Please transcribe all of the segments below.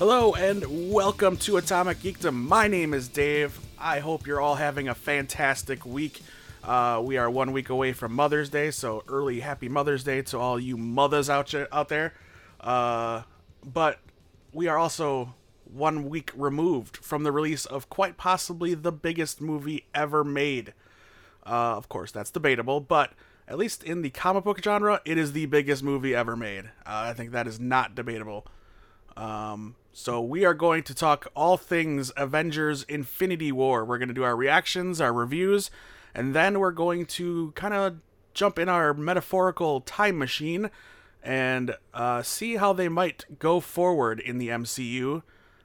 Hello and welcome to Atomic Geekdom. My name is Dave. I hope you're all having a fantastic week. Uh, we are one week away from Mother's Day, so early Happy Mother's Day to all you mothers out, out there. Uh, but we are also one week removed from the release of quite possibly the biggest movie ever made. Uh, of course, that's debatable, but at least in the comic book genre, it is the biggest movie ever made. Uh, I think that is not debatable. Um, so we are going to talk all things Avengers Infinity War. We're going to do our reactions, our reviews, and then we're going to kind of jump in our metaphorical time machine and uh, see how they might go forward in the MCU.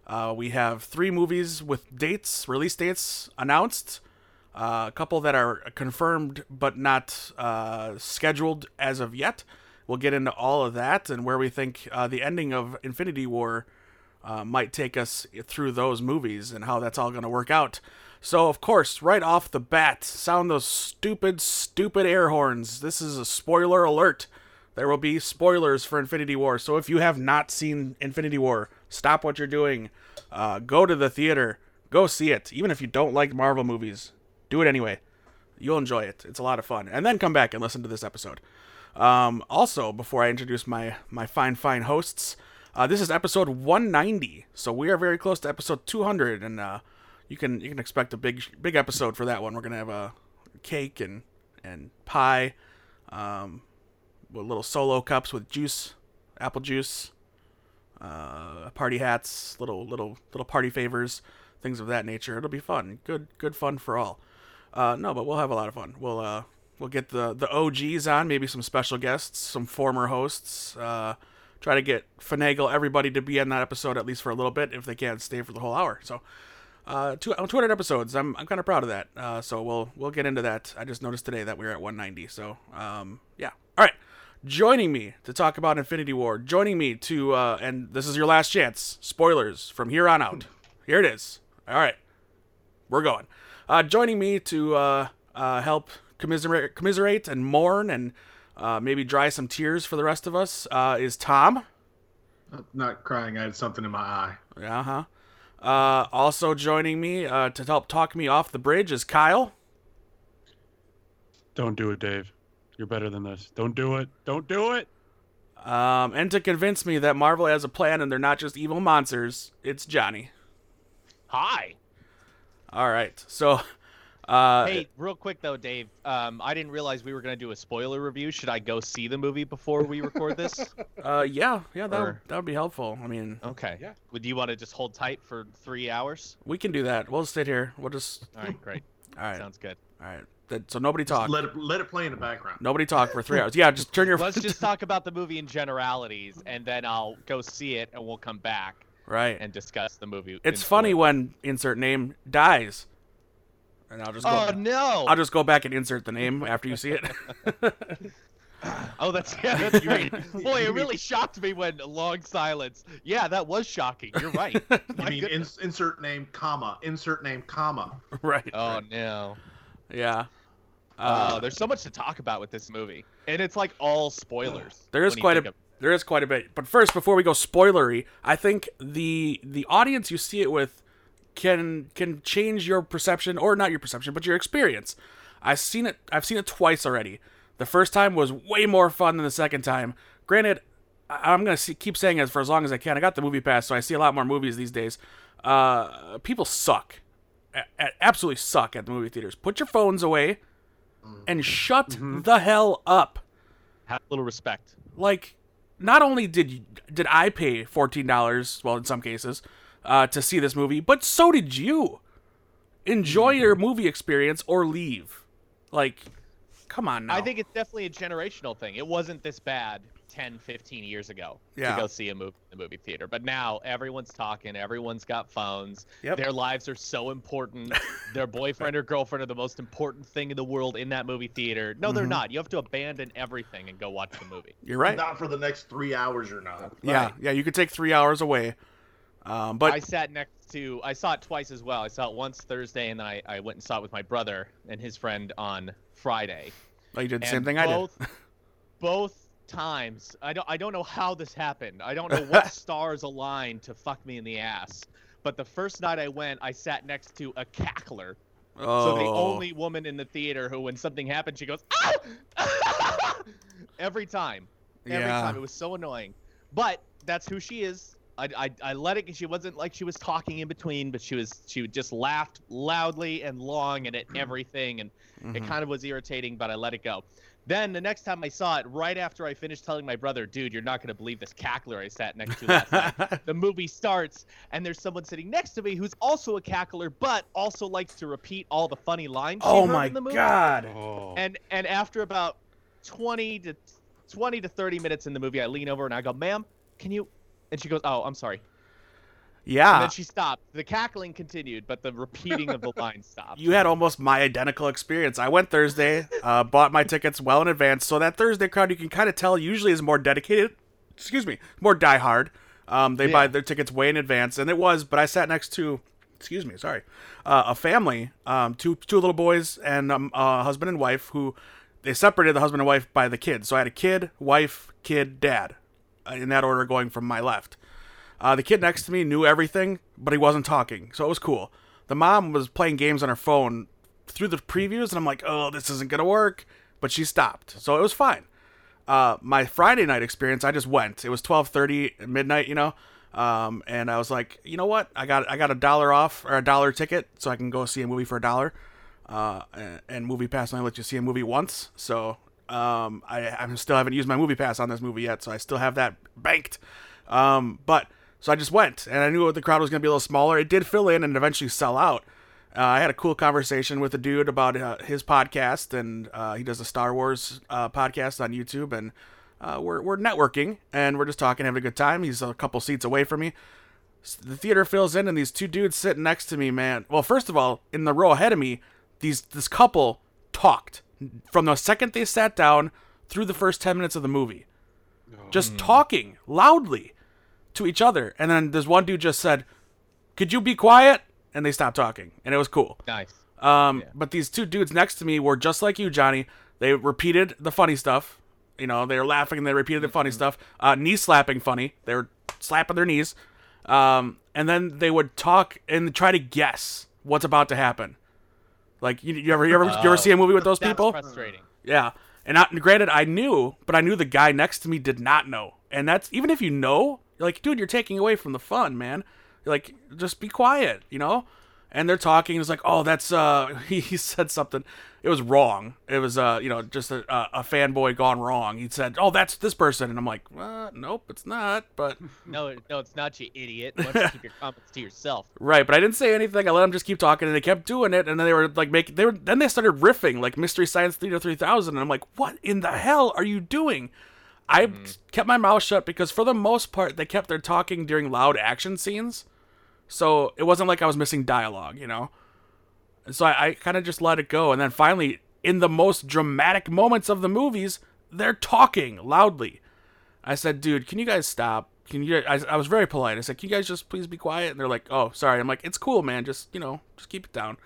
Uh, we have three movies with dates, release dates announced. Uh, a couple that are confirmed but not uh, scheduled as of yet. We'll get into all of that and where we think uh, the ending of Infinity War uh, might take us through those movies and how that's all going to work out. So, of course, right off the bat, sound those stupid, stupid air horns. This is a spoiler alert. There will be spoilers for Infinity War. So, if you have not seen Infinity War, stop what you're doing. Uh, go to the theater. Go see it. Even if you don't like Marvel movies, do it anyway. You'll enjoy it. It's a lot of fun. And then come back and listen to this episode. Um, also, before I introduce my my fine fine hosts, uh, this is episode 190, so we are very close to episode 200, and uh, you can you can expect a big big episode for that one. We're gonna have a cake and and pie, um, with little solo cups with juice, apple juice, uh, party hats, little little little party favors, things of that nature. It'll be fun. Good good fun for all. Uh, no, but we'll have a lot of fun. We'll uh, we'll get the the OGs on, maybe some special guests, some former hosts. Uh, try to get finagle everybody to be in that episode at least for a little bit if they can't stay for the whole hour. So, uh, two, 200 episodes. I'm I'm kind of proud of that. Uh, so we'll we'll get into that. I just noticed today that we are at 190. So, um, yeah. All right. Joining me to talk about Infinity War. Joining me to uh, and this is your last chance. Spoilers from here on out. Here it is. All right. We're going. Uh, joining me to uh, uh, help commiserate, commiserate and mourn and uh, maybe dry some tears for the rest of us uh, is Tom. Not crying. I had something in my eye. Uh huh. Uh, also joining me uh, to help talk me off the bridge is Kyle. Don't do it, Dave. You're better than this. Don't do it. Don't do it. Um, and to convince me that Marvel has a plan and they're not just evil monsters, it's Johnny. Hi. All right. So, uh, Hey, real quick though, Dave. Um, I didn't realize we were gonna do a spoiler review. Should I go see the movie before we record this? uh, yeah, yeah, that would, Or- that would be helpful. I mean, Okay. Yeah. Would you want to just hold tight for three hours? we can do that. We'll sit here. We'll just. All right, great. All right. Sounds good. All right. That- So nobody talk. Let it let it play in the background. Nobody talk for three hours. Yeah, just turn your. Let's just talk about the movie in generalities, and then I'll go see it, and we'll come back right. and discuss the movie. It's funny when insert name dies. And I'll just go. Oh no! I'll just go back and insert the name after you see it. Oh, that's yeah, that's great. Boy, it really shocked me when long silence. Yeah, that was shocking. You're right. You mean goodness. ins- insert name, comma, insert name, comma. right. Oh no. Yeah. Uh, Uh, there's so much to talk about with this movie, and it's like all spoilers. there is quite a of- there is quite a bit. But first, before we go spoilery, I think the the audience you see it with can can change your perception or not your perception, but your experience. I've seen it. I've seen it twice already. The first time was way more fun than the second time. Granted, I'm gonna see, keep saying it for as long as I can. I got the movie pass, so I see a lot more movies these days. Uh, people suck, a- absolutely suck at the movie theaters. Put your phones away and shut the hell up. have a little respect. Like, not only did you, did I pay fourteen dollars, well, in some cases, uh, to see this movie, but so did you. Enjoy your movie experience or leave. Like, come on now. I think it's definitely a generational thing. It wasn't this bad 10, 15 years ago Yeah. to go see a movie in the movie theater. But now everyone's talking, everyone's got phones. Yep. Their lives are so important. Their boyfriend or girlfriend are the most important thing in the world in that movie theater. No, they're Mhm. not. You have to abandon everything and go watch the movie. you're right. Not for the next three hours or not. Yeah, yeah. You could take three hours away, um, but I sat next to. I saw it twice as well. I saw it once Thursday, and I, I went and saw it with my brother and his friend on Friday. oh, you did the same And thing I did. both, both times. I don't I don't know how this happened. I don't know what stars aligned to fuck me in the ass. But the first night I went, I sat next to a cackler. Oh. So the only woman in the theater who, when something happened, she goes, "Ah!" every time. Every Yeah. time. It was so annoying. But that's who she is. I, I, I let it. She wasn't like she was talking in between, but she was she just laughed loudly and long and at everything, and it Mhm. kind of was irritating. But I let it go. Then the next time I saw it, right after I finished telling my brother, "Dude, you're not gonna believe this cackler I sat next to last night." the movie starts and there's someone sitting next to me who's also a cackler but also likes to repeat all the funny lines she oh heard my in the movie. god. Oh. and and after about 20 to 20 to 30 minutes in the movie i lean over and i go ma'am can you and she goes oh i'm sorry Yeah. and then she stopped the cackling continued but the repeating of the line stopped You had almost my identical experience. I went Thursday, uh, bought my tickets well in advance, so that Thursday crowd you can kind of tell usually is more dedicated. Excuse me, more diehard. Um, they buy their tickets way in advance, and it was. But I sat next to, excuse me, sorry, uh, a family, um, two two little boys and um, a husband and wife who they separated the husband and wife by the kids. So I had a kid, wife, kid, dad, in that order, going from my left. Uh, the kid next to me knew everything, but he wasn't talking, so it was cool. The mom was playing games on her phone through the previews, and I'm like, oh, this isn't gonna work. But she stopped, so it was fine. Uh, my Friday night experience, I just went. It was 12:30 midnight, you know, um, and I was like, you know what? I got I got a dollar off or a dollar ticket, so I can go see a movie for a dollar. Uh, and- and Movie Pass only lets you see a movie once, so um, I I still haven't used my Movie Pass on this movie yet, so I still have that banked. Um, but so I just went, and I knew the crowd was going to be a little smaller. It did fill in and eventually sell out. Uh, I had a cool conversation with a dude about uh, his podcast, and uh, he does a Star Wars uh, podcast on YouTube, and uh, we're we're networking and we're just talking, having a good time. He's a couple seats away from me. The theater fills in, and these two dudes sitting next to me, man. Well, first of all, in the row ahead of me, these this couple talked from the second they sat down through the first ten minutes of the movie just talking loudly to each other. And then there's one dude just said, "Could you be quiet?" And they stopped talking, and it was cool. nice Um, Yeah. but these two dudes next to me were just like you, Johnny. They repeated the funny stuff. You know, they were laughing and they repeated the funny stuff. Uh, knee slapping funny. They were slapping their knees. Um, and then they would talk and try to guess what's about to happen. Like you, you ever, you ever, you ever see a movie with those people? frustrating Yeah. And I, granted, I knew, but I knew the guy next to me did not know. And that's even if you know, you're like, dude, you're taking away from the fun, man. You're like, just be quiet, you know? And they're talking. It's like, oh, that's uh, he, he said something. It was wrong. It was uh, you know, just a, a, fanboy gone wrong. He said, oh, that's this person, and I'm like, uh, nope, it's not. But no no it's not you idiot why don't you keep your comments to yourself Right, but I didn't say anything. I let them just keep talking, and they kept doing it. And then they were like making. They were then they started riffing like Mystery Science Theater three thousand, and I'm like, what in the hell are you doing? I kept my mouth shut because for the most part they kept their talking during loud action scenes, so it wasn't like I was missing dialogue, you know. And so I, I kind of just let it go, and then finally, in the most dramatic moments of the movies, they're talking loudly. I said, dude, can you guys stop? Can you? I, I was very polite. I said, can you guys just please be quiet? And they're like, oh, sorry. I'm like, it's cool, man. Just you know, just keep it down.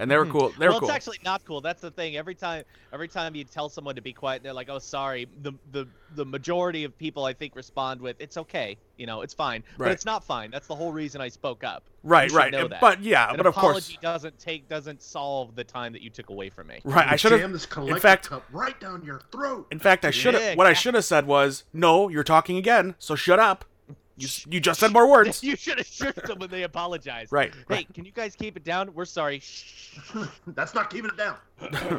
And they were mm-hmm. cool. They were well, cool. it's actually not cool. That's the thing. Every time, every time you tell someone to be quiet, they're like, "Oh, sorry." The the the majority of people, I think, respond with, "It's okay. You know, it's fine." Right. But it's not fine. That's the whole reason I spoke up. right, right. know that. But yeah, An but of course, apology doesn't take doesn't solve the time that you took away from me. right. I should have. jam this collector fact- cup right down your throat. In fact, I should have. Yeah, what I should have said was, no, you're talking again. So shut up. You you just said more words. you should have shook them when they apologized. Right, Hey, right. can you guys keep it down? We're sorry. Shh. That's not keeping it down.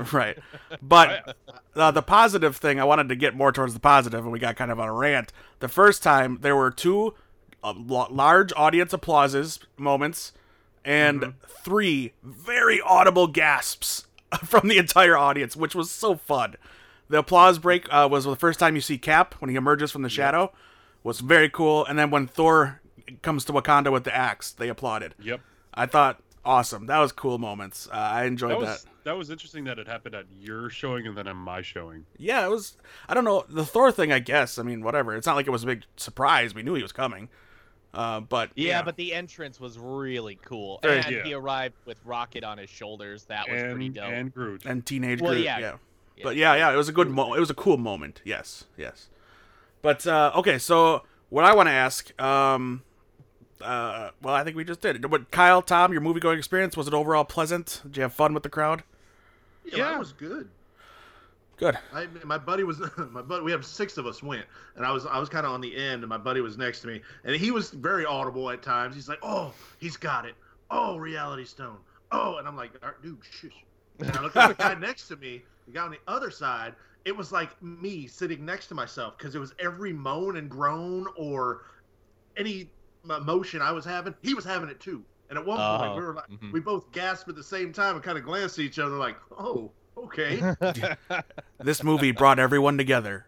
right. But uh, the positive thing, I wanted to get more towards the positive, and we got kind of on a rant. The first time, there were two uh, lo- large audience applauses moments and three very audible gasps from the entire audience, which was so fun. The applause break uh, was the first time you see Cap when he emerges from the shadow. Was very cool. And then when Thor comes to Wakanda with the axe, they applauded. Yep. I thought awesome. That was cool moments. Uh, I enjoyed That that. was that was interesting that it happened at your showing and then at my showing. Yeah, it was. I don't know the Thor thing. I guess. I mean, whatever. It's not like it was a big surprise. We knew he was coming. Uh, but Yeah, yeah, but the entrance was really cool, Very- and yeah. he arrived with Rocket on his shoulders. That was pretty dope. and Groot. and teenage Well, Groot. yeah. Yeah. Yeah. But yeah, yeah, it was a good. Mo- it was a cool moment. Yes, yes. But uh, okay, so what I want to ask, um, uh, well, I think we just did. But Kyle, Tom, your movie going experience was it overall pleasant? Did you have fun with the crowd? Yeah, Yeah. that was good. Good. I, my buddy was my buddy. We have six of us went, and I was I was kind of on the end, and my buddy was next to me, and he was very audible at times. He's like, "Oh, he's got it. Oh, Reality Stone. Oh," and I'm like, "Dude, shush." And I looked at the guy next to me, the guy on the other side. It was like me sitting next to myself because it was every moan and groan or any emotion I was having, he was having it too. And at one point, Oh, we were like, mhm. we both gasped at the same time and kind of glanced at each other, like, "Oh, okay." This movie brought everyone together.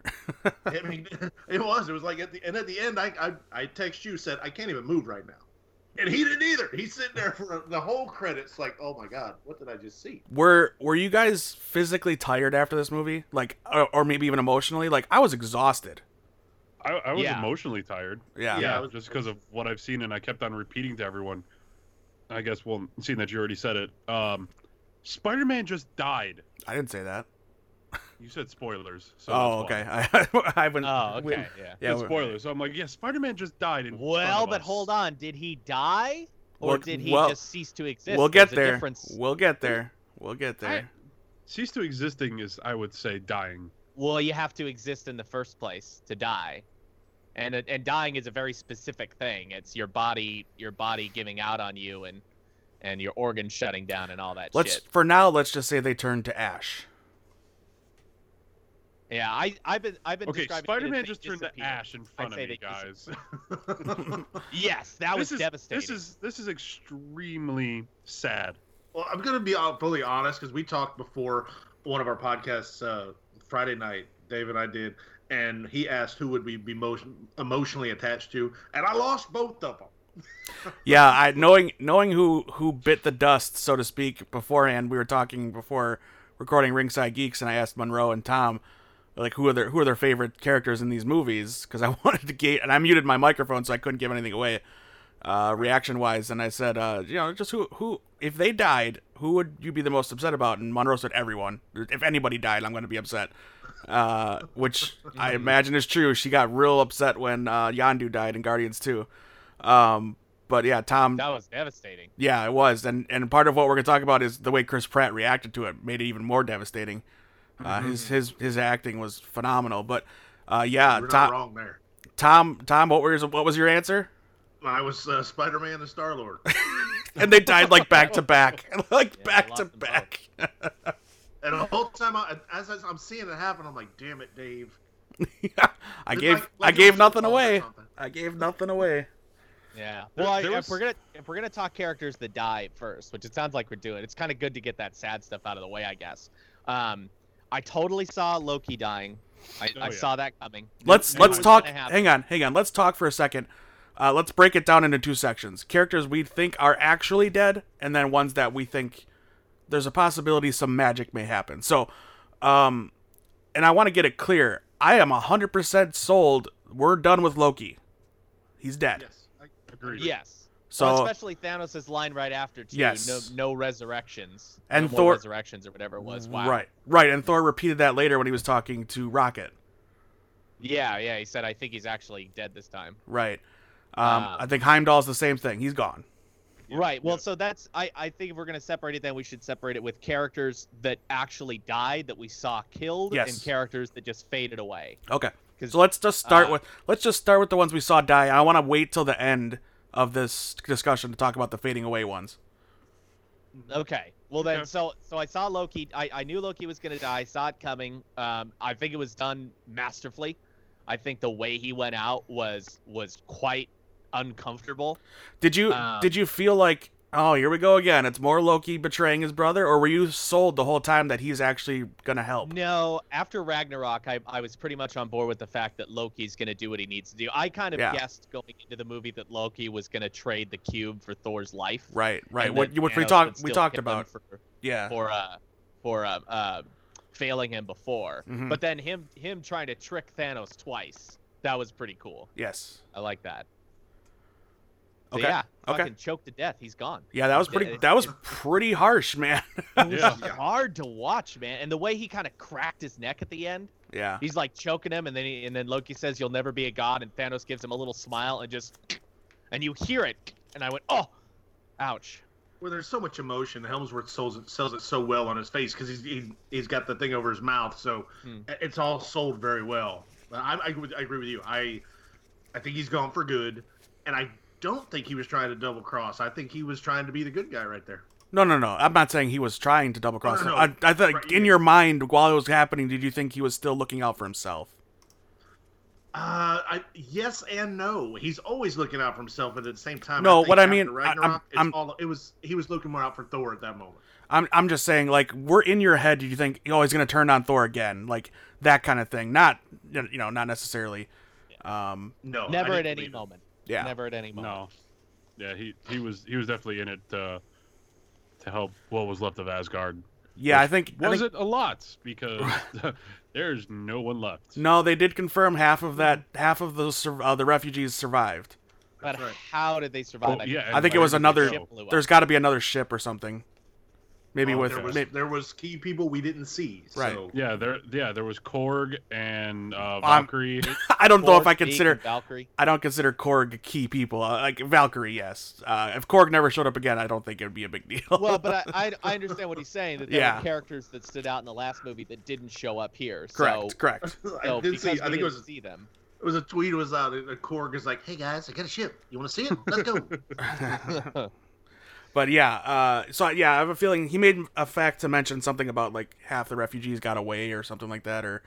I mean, it was. It was like at the and at the end, I I, I text you said I can't even move right now, and he didn't either. He's sitting there for the whole credits, like, oh my god, what did I just see? Were Were you guys physically tired after this movie? Like, or, or maybe even emotionally? Like, I was exhausted. I, I was Yeah. emotionally tired. Yeah. Yeah. Yeah, just because of what I've seen, and I kept on repeating to everyone. I guess, well, seeing that you already said it, um, Spider-Man just died. I didn't say that. You said spoilers. So oh, okay. why. I, I haven't. oh, we- okay, yeah. Yeah. Spoilers. So I'm like, yeah, Spider-Man just died. In front Well, of but us. hold on. Did he die, or Well, did he well, just cease to exist? We'll get There's there. difference. We'll get there. We'll get there. Cease to existing is, I would say, dying. Well, you have to exist in the first place to die, and uh, and dying is a very specific thing. It's your body, your body giving out on you, and and your organs shutting down, and all that Let's shit. for now. Let's just say they turned to ash. Yeah, I I've been I've been Okay, describing as Spider-Man just turned to ash in front of say me, guys. Yes, that was is, devastating. This is this is extremely sad. well, I'm gonna be fully honest because we talked before one of our podcasts uh, Friday night. Dave and I did, and he asked who would we be most emotionally attached to, and I lost both of them. Yeah, I knowing knowing who who bit the dust, so to speak, beforehand. We were talking before recording Ringside Geeks, and I asked Monroe and Tom, like, who are their who are their favorite characters in these movies? Because I wanted to gate, and I muted my microphone, so I couldn't give anything away, uh, reaction wise. And I said, uh, you know, just who who if they died, who would you be the most upset about? And Monroe said, everyone. If anybody died, I'm going to be upset. Uh, which I imagine is true. She got real upset when uh, Yondu died in Guardians 2. Um, but yeah, Tom. that was devastating. Yeah, it was, and and part of what we're gonna talk about is the way Chris Pratt reacted to it made it even more devastating. Uh, his his his acting was phenomenal, but uh, yeah, We're not Tom, wrong there. Tom, Tom, what was what was your answer? I was uh, Spider-Man and Star Lord. And they died like back to back, like Yeah, back to back. And the whole time, I, as I- I'm seeing it happen, I'm like, "Damn it, Dave!" I It's gave like- like I gave nothing away. I gave nothing away. Yeah. There- Well, I, there if we're gonna if we're gonna talk characters that die first, which it sounds like we're doing, it's kind of good to get that sad stuff out of the way, I guess. Um, I totally saw Loki dying. I, Oh, I yeah. saw that coming. Let's Knew let's talk. Hang on, hang on. Let's talk for a second. Uh, let's break it down into two sections: characters we think are actually dead, and then ones that we think there's a possibility some magic may happen. So, um, and I want to get it clear. I am hundred percent sold. We're done with Loki. He's dead. Yes. I, Agreed. Yes. So well, especially Thanos' line right after too. Yes. No, no resurrections. And no more Thor- resurrections or whatever it was. Wow. right, right, and Thor repeated that later when he was talking to Rocket. Yeah, yeah. He said, "I think he's actually dead this time." Right. Um, Um, I think Heimdall's the same thing. He's gone. right. Well, yeah. so that's I I think if we're gonna separate it, then we should separate it with characters that actually died that we saw killed, Yes. and characters that just faded away. Okay. So let's just start uh, with let's just start with the ones we saw die. I want to wait till the end of this discussion to talk about the fading away ones. Okay. Well then, Okay. so so I saw Loki. I, I knew Loki was gonna die. Saw it coming. Um, I think it was done masterfully. I think the way he went out was was quite uncomfortable. Did you Um, did you feel like oh here we go again? It's more Loki betraying his brother, or were you sold the whole time that he's actually gonna help? No, after Ragnarok, I, I was pretty much on board with the fact that Loki's going to do what he needs to do. I kind of Yeah. guessed going into the movie that Loki was going to trade the cube for Thor's life. Right, right. What what we Thanos talked we talked about. for, Yeah. for uh for uh, uh failing him before. Mhm. But then him him trying to trick Thanos twice. That was pretty cool. Yes. I like that. So, Okay, yeah, okay. fucking choked to death. He's gone. Yeah, that was pretty. That was pretty harsh, man. It was Yeah. hard to watch, man. And the way he kind of cracked his neck at the end, yeah. he's like choking him, and then he, and then Loki says, "You'll never be a god," and Thanos gives him a little smile and just, and you hear it, and I went, "Oh, ouch." Where there's so much emotion, Hemsworth sells it, sells it so well on his face because he's he, he's got the thing over his mouth, so Hmm. it's all sold very well. But I, I, would- I agree with you. I I think he's gone for good, and I don't think he was trying to double cross. I think he was trying to be the good guy right there. No, no, no. I'm not saying he was trying to double cross. No, no, no. I, I think Right, in you- your mind while it was happening, did you think he was still looking out for himself? Uh, I, yes and no. He's always looking out for himself, but at the same time, No, think what I mean, I- Ragnarok, I'm- it's I'm- all, it was he was looking more out for Thor at that moment. I'm I'm just saying like we're in your head. Did you think oh he's gonna turn on Thor again? Like that kind of thing. Not you know not necessarily. Um. No, Never at any moment. Yeah. Never at any moment. No. Yeah, he he was he was definitely in it uh, to help what was left of Asgard. Yeah, I think. I Was think it a lot? Because there's no one left. no, they did confirm half of that. Half of the uh, the refugees survived. But right. how did they survive? Oh, yeah, I think it was where did they another- go? Ship blew up. There's got to be another ship or something. Maybe Well, with there was, may- there was key people we didn't see. Right. Yeah, there yeah there was Korg and uh, I'm- Valkyrie. I don't know if I consider and Valkyrie. I don't consider Korg key people. Uh, like Valkyrie, yes. Uh, if Korg never showed up again, I don't think it would be a big deal. Well, but I, I, I understand what he's saying that there Yeah. were characters that stood out in the last movie that didn't show up here. correct, So, correct. I so did because see. I think it didn't was see them. it was a tweet. It was out. and A Korg is like, "Hey guys, I got a ship. You want to see it? Let's go." But yeah, uh, so yeah, I have a feeling he made a fact to mention something about like half the refugees got away or something like that, or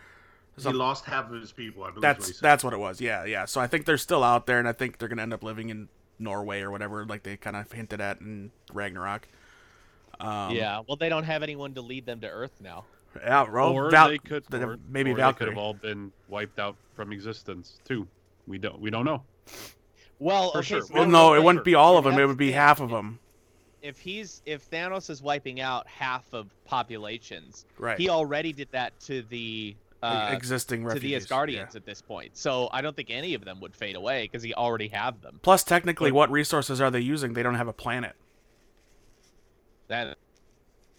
he lost half of his people. I believe. is what that's that's what it was. Yeah, yeah. So I think they're still out there, and I think they're gonna end up living in Norway or whatever, like they kind of hinted at in Ragnarok. Um, yeah. Well, they don't have anyone to lead them to Earth now. yeah. Well, or Val- they could or, maybe or they could have all been wiped out from existence too. We don't we don't know. Well, okay. sure. so Well, no, it wouldn't be all of them. It would be half of them. If he's if Thanos is wiping out half of populations, Right. he already did that to the uh, existing to the Asgardians yeah. at this point. So I don't think any of them would fade away because he already have them. Plus, technically, But- what resources are they using? They don't have a planet. That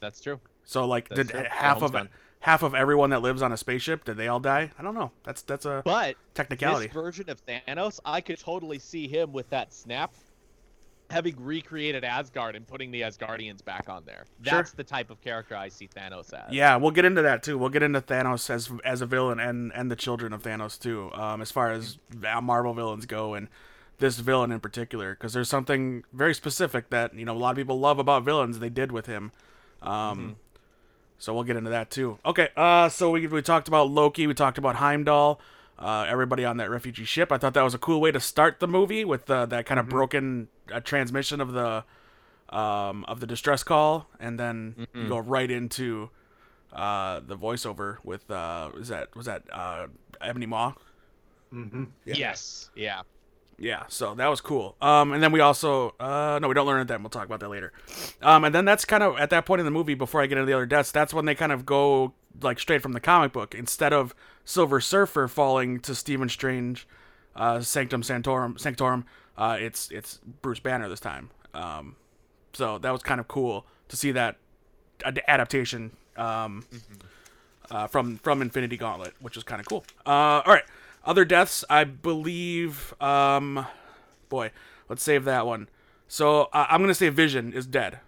that's true. So, like, That's did true. half of homespun. half of everyone that lives on a spaceship did they all die? I don't know. That's that's a But technicality. this version of Thanos, I could totally see him with that snap having recreated Asgard and putting the Asgardians back on there. Sure. That's the type of character I see Thanos as. Yeah, we'll get into that too. We'll get into Thanos as as a villain and and the children of Thanos too. Um, as far as Marvel villains go, and this villain in particular, because there's something very specific that you know a lot of people love about villains. They did with him. Um, so we'll get into that too. Okay, uh, so we we talked about Loki. We talked about Heimdall. Uh, everybody on that refugee ship. I thought that was a cool way to start the movie with uh, that kind of broken uh, transmission of the um, of the distress call, and then you go right into uh, the voiceover with uh, was that was that uh, Ebony Maw? hmm Yeah. Yes. Yeah. Yeah, so that was cool. Um, and then we also uh, no, we don't learn it then. We'll talk about that later. Um, and then that's kind of at that point in the movie before I get into the other deaths. That's when they kind of go like straight from the comic book instead of Silver Surfer falling to Stephen Strange, uh, Sanctum Sanctorum, Sanctorum. Uh, it's it's Bruce Banner this time. Um, so that was kind of cool to see that ad- adaptation um, uh, from from Infinity Gauntlet, which was kind of cool. Uh, all right, other deaths, I believe. Um, boy, let's save that one. So uh, I'm gonna say Vision is dead.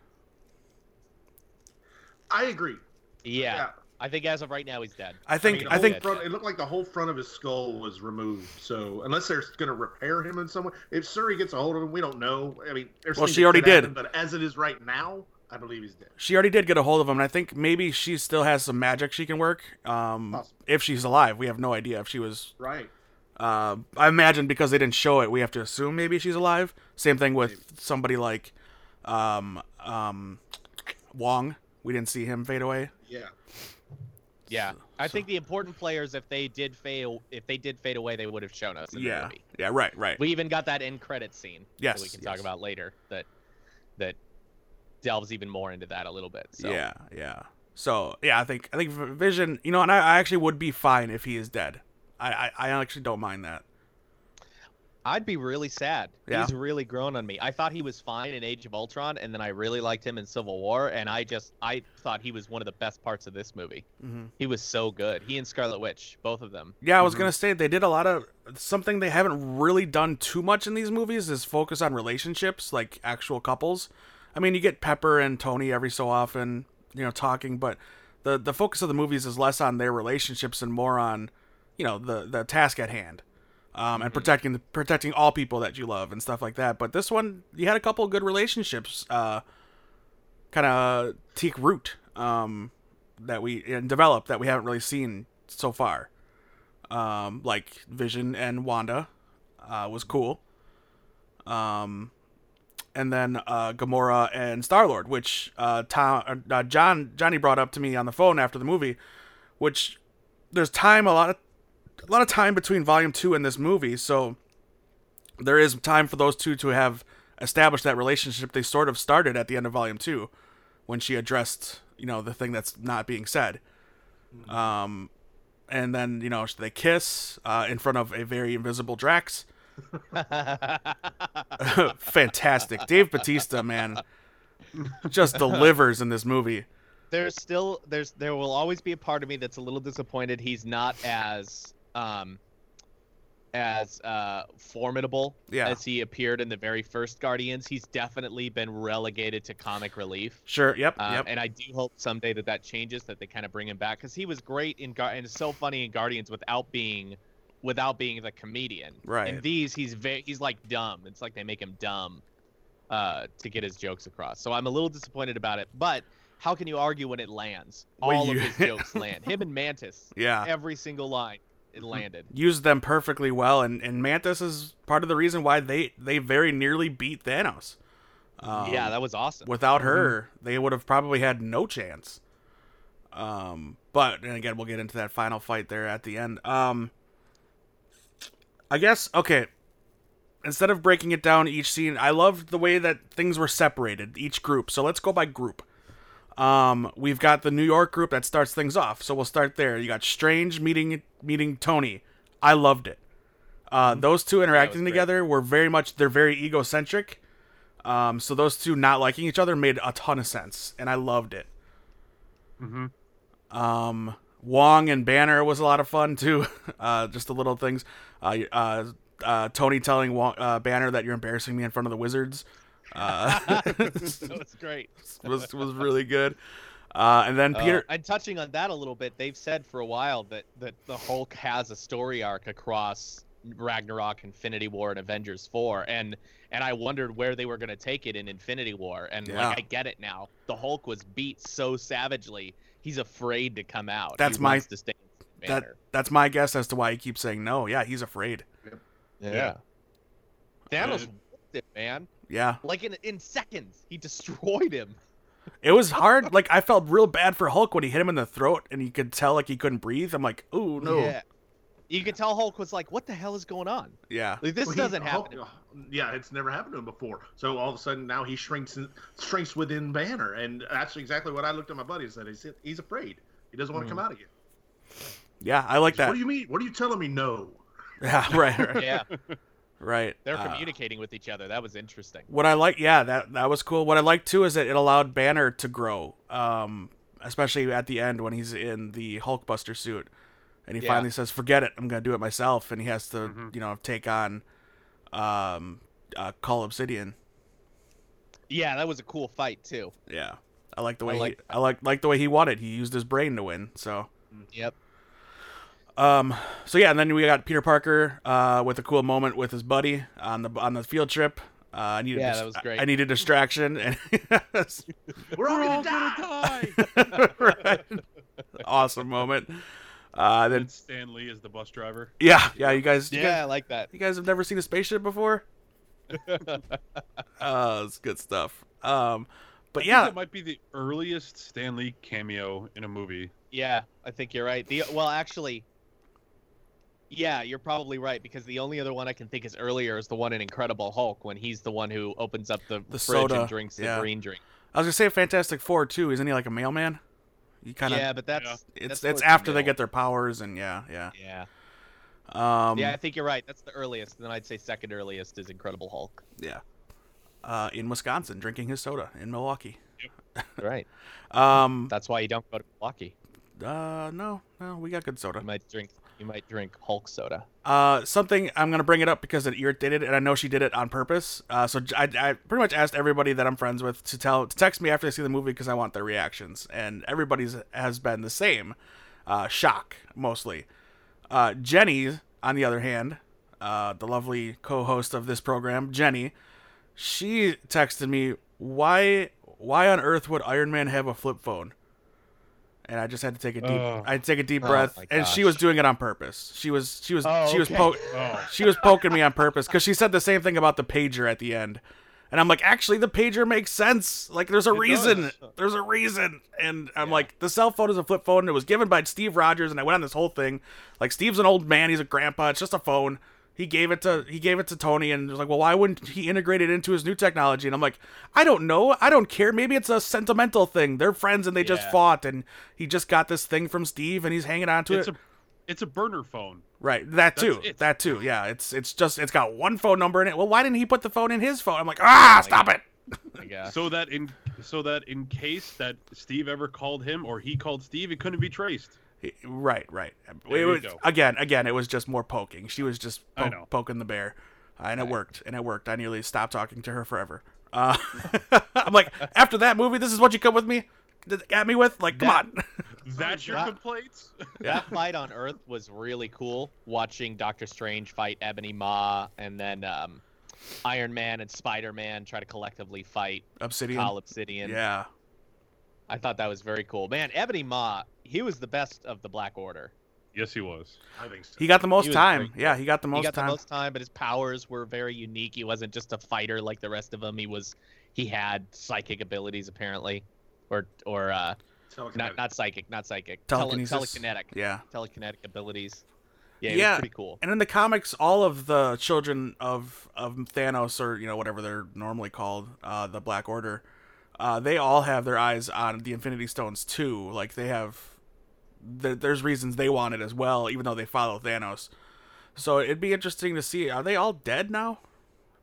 I agree. Yeah. Yeah. I think as of right now he's dead. I think mean, I, think front, it looked like the whole front of his skull was removed. So unless they're going to repair him in some way, if Shuri gets a hold of him, we don't know. I mean, there's Well, she already did. happen, but as it is right now, I believe he's dead. she already did get a hold of him, and I think maybe she still has some magic she can work. Um, Possible. if she's alive, we have no idea if she was. Right. Uh, I imagine because they didn't show it, we have to assume maybe she's alive. Same thing with somebody like um, um, Wong. We didn't see him fade away. Yeah. Yeah. I so- think the important players, if they did fail, if they did fade away, they would have shown us in the Yeah, movie. yeah, right, right. We even got that end credit scene. Yes, That we can talk about later. That that delves even more into that a little bit. So. Yeah, yeah. So yeah, I think I think Vision. You know, and I, I actually would be fine if he is dead. I, I I actually don't mind that. I'd be really sad. Yeah. He's really grown on me. I thought he was fine in Age of Ultron, and then I really liked him in Civil War, and I just I thought he was one of the best parts of this movie. hmm He was so good. He and Scarlet Witch, both of them. Yeah, I was Mhm. gonna say they did a lot of something they haven't really done too much in these movies is focus on relationships, like actual couples. I mean, you get Pepper and Tony every so often, you know, talking, but the the focus of the movies is less on their relationships and more on, you know, the the task at hand, um, and protecting the, protecting all people that you love and stuff like that. But this one, you had a couple of good relationships, uh, kind of take root, um, that we and develop that we haven't really seen so far um, like Vision and Wanda, uh, was cool. Um, and then uh, Gamora and Star Lord, which uh, Tom, uh, John Johnny brought up to me on the phone after the movie, which there's time a lot of a lot of time between Volume Two and this movie, so there is time for those two to have established that relationship they sort of started at the end of Volume Two, when she addressed you know the thing that's not being said. Um, and then you know they kiss uh, in front of a very invisible Drax. Fantastic, Dave Bautista, man, just delivers in this movie. there's still there's there will always be a part of me that's a little disappointed he's not as um as uh formidable Yeah. as he appeared in the very first Guardians. He's definitely been relegated to comic relief. Sure, yep, Um, yep, And I do hope someday that that changes, that they kind of bring him back, because he was great in Gar- and it's so funny in Guardians without being, without being the comedian. Right. In these, he's very, he's like dumb. It's like they make him dumb, uh, to get his jokes across. So I'm a little disappointed about it, but how can you argue when it lands? Well, All you- of his jokes land. Him and Mantis, yeah. every single line, it Mm-hmm. landed. Used them perfectly well, and and Mantis is part of the reason why they they very nearly beat Thanos. Um, yeah, that was awesome. without her, they would have probably had no chance. Um, but and again, we'll get into that final fight there at the end. Um, I guess okay. Instead of breaking it down each scene, I loved the way that things were separated each group. So let's go by group. Um, we've got the New York group that starts things off. So we'll start there. You got Strange meeting meeting Tony. I loved it. Uh, those two interacting together were very much they're very egocentric. Um, so those two not liking each other made a ton of sense, and I loved it. Mm-hmm. Um, Wong and Banner was a lot of fun too. uh, just the little things. Uh, uh, uh, Tony telling Wong, uh, Banner that you're embarrassing me in front of the Wizards. Uh, that was great. was was really good. Uh, and then Uh, Peter, and touching on that a little bit, they've said for a while that that the Hulk has a story arc across Ragnarok, Infinity War, and Avengers Four, and and I wondered where they were going to take it in Infinity War, and Yeah. like I get it now. The Hulk was beat so savagely, he's afraid to come out. That's he my- wants to stay. that that's my guess as to why he keeps saying no. Yeah, he's afraid. yeah. Thanos Uh, whipped it, man. Yeah, Like in in seconds, he destroyed him. it was hard. like I felt real bad for Hulk when he hit him in the throat, and you could tell like he couldn't breathe. I'm like, oh no. Yeah. You could tell Hulk was like, "What the hell is going on? Yeah. Like this Well, he- doesn't Hulk- happen." yeah, it's never happened to him before. So all of a sudden now he shrinks and shrinks within Banner, and that's exactly what I looked at my buddy and said. He's he's afraid. He doesn't want to come out again. Yeah, I like that. What do you mean? What are you telling me? No. Yeah, right, right, Yeah, right. they're Uh, communicating with each other. That was interesting. what I like, yeah, that that was cool. What I like too is that it allowed Banner to grow, um, especially at the end when he's in the Hulkbuster suit, and he Yeah. finally says, "Forget it, I'm gonna do it myself," and he has to, Mhm. you know, take on, um, uh, Cull Obsidian. Yeah, that was a cool fight too. Yeah, I like the way I he, I like like the way he wanted. He used his brain to win. So, Yep. Um, so yeah, and then we got Peter Parker, uh, with a cool moment with his buddy on the on the field trip. Uh, I needed Yeah, dis- that was great. I needed distraction, and We're all We're gonna die. gonna die. right. awesome moment. Uh, then and Stan Lee is the bus driver. yeah, yeah, you guys, you Yeah, I like that. you guys have never seen a spaceship before. uh, it's good stuff. Um, but I yeah, that might be the earliest Stan Lee cameo in a movie. Yeah, I think you're right. The well, actually, yeah, you're probably right because the only other one I can think is earlier is the one in Incredible Hulk when he's the one who opens up the, The fridge soda, and drinks the yeah. green drink. I was gonna say Fantastic Four too. Isn't he like a mailman? You kind of. yeah, but that's Yeah. it's that's it's towards the after they get their powers and yeah, yeah. Yeah, Um, yeah, I think you're right. That's the earliest. And then I'd say second earliest is Incredible Hulk. yeah. Uh, in Wisconsin, drinking his soda in Milwaukee. Right. Um, That's why you don't go to Milwaukee. uh, no, no, we got good soda. You might drink. You might drink Hulk soda. Uh, something I'm gonna bring it up because it irritated, and I know she did it on purpose. Uh, so I pretty much asked everybody that I'm friends with to tell to text me after they see the movie because I want their reactions, and everybody's has been the same. Uh, shock mostly. Uh, Jenny, on the other hand, uh, the lovely co-host of this program, Jenny, she texted me, "Why, why on earth would Iron Man have a flip phone?" And I just had to take a deep, Oh. I had to take a deep Oh breath, my and she was doing it on purpose. She was, she was, Oh, she was po- Oh, she was poking me on purpose because she said the same thing about the pager at the end. And I'm like, actually, the pager makes sense. Like, there's a It reason. does. There's a reason. And I'm Yeah. like, the cell phone is a flip phone. It was given by Steve Rogers, and I went on this whole thing. Like, Steve's an old man. He's a grandpa. It's just a phone. He gave it to he gave it to Tony, and was like, well, why wouldn't he integrate it into his new technology? And I'm like, I don't know. I don't care. Maybe it's a sentimental thing. They're friends, and they just fought, and he just got this thing from Steve, and he's hanging on to it's it. a it's a burner phone. Right, that That's too. it. That too. Yeah, it's it's just it's got one phone number in it. Well, why didn't he put the phone in his phone? I'm like, ah, stop it. I. So that in so that in case that Steve ever called him or he called Steve, it couldn't be traced. Right, right. There It you was, go. again, again, it was just more poking. She was just po- poking the bear, uh, and it worked. And it worked. I nearly stopped talking to her forever. Uh, I'm like, after that movie, this is what you come with me, at me with. Like, come That- on. That's your that- complaints? That fight on Earth was really cool. Watching Doctor Strange fight Ebony Maw, and then um, Iron Man and Spider Man try to collectively fight Obsidian. Kyle Obsidian. Yeah. I thought that was very cool. Man, Ebony Maw, he was the best of the Black Order. yes, he was. I think so. He got the most time. great. Yeah, he got the most. he most got time. the most time, but his powers were very unique. He wasn't just a fighter like the rest of them. He was, he had psychic abilities apparently, or or uh, not not psychic, not psychic, Tele- telekinetic, Yeah. telekinetic abilities. Yeah, Yeah. pretty cool. And in the comics, all of the children of of Thanos, or you know whatever they're normally called, uh, the Black Order, uh, they all have their eyes on the Infinity Stones too. Like they have, there, there's reasons they want it as well, even though they follow Thanos. So it'd be interesting to see. Are they all dead now?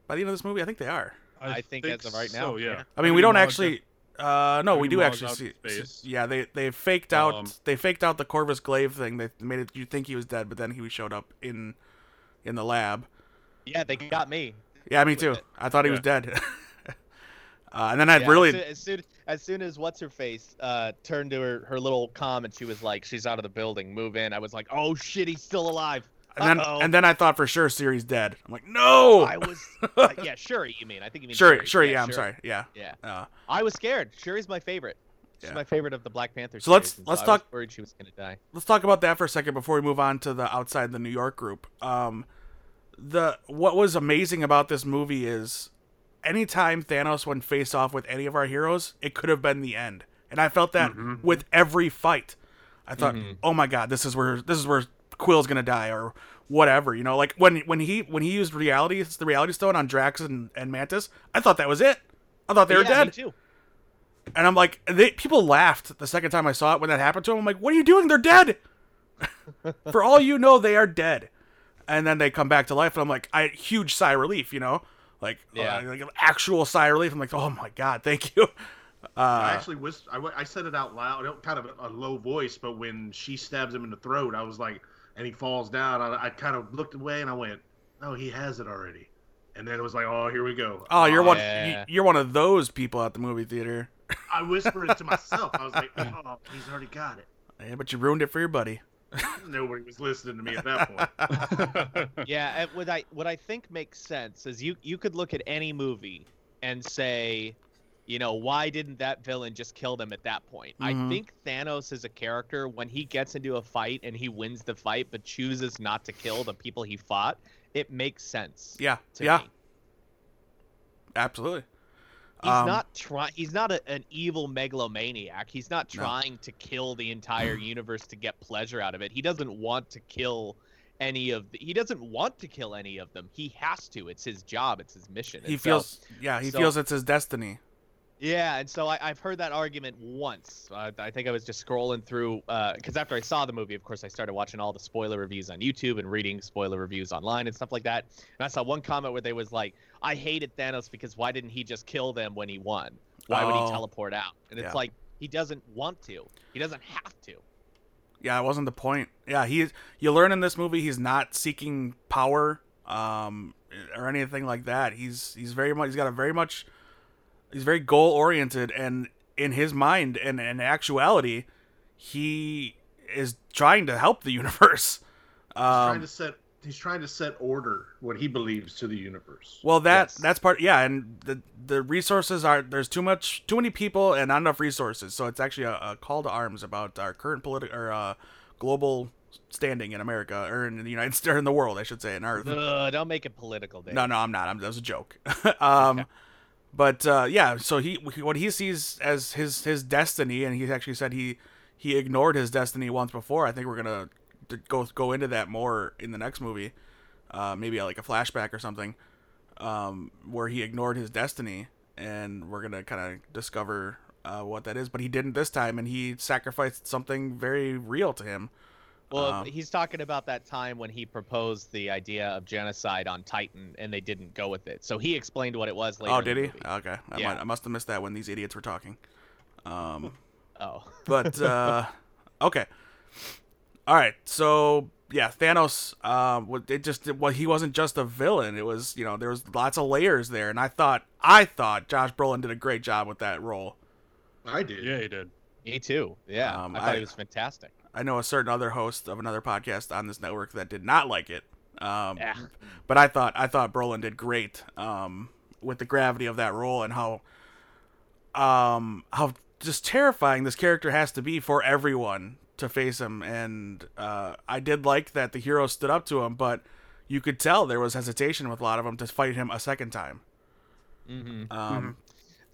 By the end of this movie, I think they are. I think as of right now, yeah. I mean, we don't actually. Uh, no, we do actually out see. Yeah, they they faked out Um, they faked out the Corvus Glaive thing. They made it you think he was dead, but then he showed up in in the lab. Yeah, they got me. Yeah, me too. it. I thought he was dead. uh, and then I Yeah, really, as soon, as soon as soon as what's her face uh, turned to her, her little comm and she was like, "She's out of the building, move in." I was like, "Oh shit, he's still alive." and then Uh-oh. and then I thought for sure Siri's dead. I'm like, no. I was, uh, yeah, Shuri. You mean? I think you mean Sure, Shuri. sure, yeah, I'm Shuri. sorry, yeah. Yeah, Uh, I was scared. Shuri's my favorite. She's Yeah. my favorite of the Black Panther. So let's- let's I talk- Was worried she was gonna die. let's talk about that for a second before we move on to the outside the New York group. Um, the what was amazing about this movie is anytime Thanos went face off with any of our heroes, it could have been the end, and I felt that mm-hmm. with every fight. I thought, mm-hmm. oh my god, this is where this is where Quill's gonna die or whatever. You know, like when when he when he used reality the reality stone on Drax and, and Mantis, I thought that was it. I thought they were dead. Too. And I'm like, they, people laughed the second time I saw it when that happened to him. I'm like, what are you doing? They're dead. For all you know, they are dead. And then they come back to life, and I'm like, I huge sigh of relief, you know, like, Yeah. uh, like an actual sigh of relief. I'm like, oh my god, thank you. I Uh, actually was. I said it out loud, kind of a low voice, but when she stabs him in the throat, I was like, and he falls down. I, I kind of looked away and I went, "No, he has it already." And then it was like, "Oh, here we go." oh, you're one. Yeah. You, are one of those people at the movie theater. I whispered it to myself. I was like, "Oh, he's already got it." Yeah, but you ruined it for your buddy. Nobody was listening to me at that point. yeah, what I what I think makes sense is you you could look at any movie and say, you know, why didn't that villain just kill them at that point? Mhm. I think Thanos is a character when he gets into a fight and he wins the fight but chooses not to kill the people he fought, it makes sense. Yeah, To yeah, me. absolutely. He's Um, not trying. He's not a, an evil megalomaniac. He's not No. trying to kill the entire universe to get pleasure out of it. He doesn't want to kill any of. The, he doesn't want to kill any of them. He has to. It's his job. It's his mission. He so- feels, yeah, he so- feels it's his destiny. Yeah, and so I, I've heard that argument once. Uh, I think I was just scrolling through because after I saw the movie, of course, I started watching all the spoiler reviews on YouTube and reading spoiler reviews online and stuff like that. And I saw one comment where they was like, "I hated Thanos because why didn't he just kill them when he won? Why would Oh. he teleport out?" And it's Yeah. like he doesn't want to. He doesn't have to. Yeah, it wasn't the point. Yeah, he you learn in this movie he's not seeking power um or anything like that. He's he's very much he's got a very much he's very goal oriented and in his mind and in actuality he is trying to help the universe. He's trying Um to set. He's trying to set order, what he believes to the universe. well that Yes. that's part yeah and the the resources are there's too much too many people and not enough resources. So it's actually a, a call to arms about our current political or uh global standing in America or in the United States or in the world, I should say, in Earth. Ugh, don't make it political, Dave. No, no, I'm not. I'm, that was a joke. um, Okay. but uh, yeah, so he what he sees as his his destiny, and he actually said he he ignored his destiny once before. I think we're gonna d- go go into that more in the next movie, uh, maybe like a flashback or something, um, where he ignored his destiny, and we're gonna kind of discover uh, what that is. But he didn't this time, and he sacrificed something very real to him. Well, Um, he's talking about that time when he proposed the idea of genocide on Titan, and they didn't go with it. So he explained what it was later. oh, did he? Okay, I, Yeah. might, I must have missed that when these idiots were talking. Um, Oh. but uh okay all right so yeah thanos um it just well he wasn't just a villain it was you know there was lots of layers there and i thought i thought josh brolin did a great job with that role I did. Yeah, he did. Me too. Yeah, Um, I thought I- he was fantastic. i know a certain other host of another podcast on this network that did not like it um Yeah. but i thought i thought brolin did great um with the gravity of that role and how um how just terrifying this character has to be for everyone to face him and uh i did like that the hero stood up to him but you could tell there was hesitation with a lot of them to fight him a second time Mm-hmm. um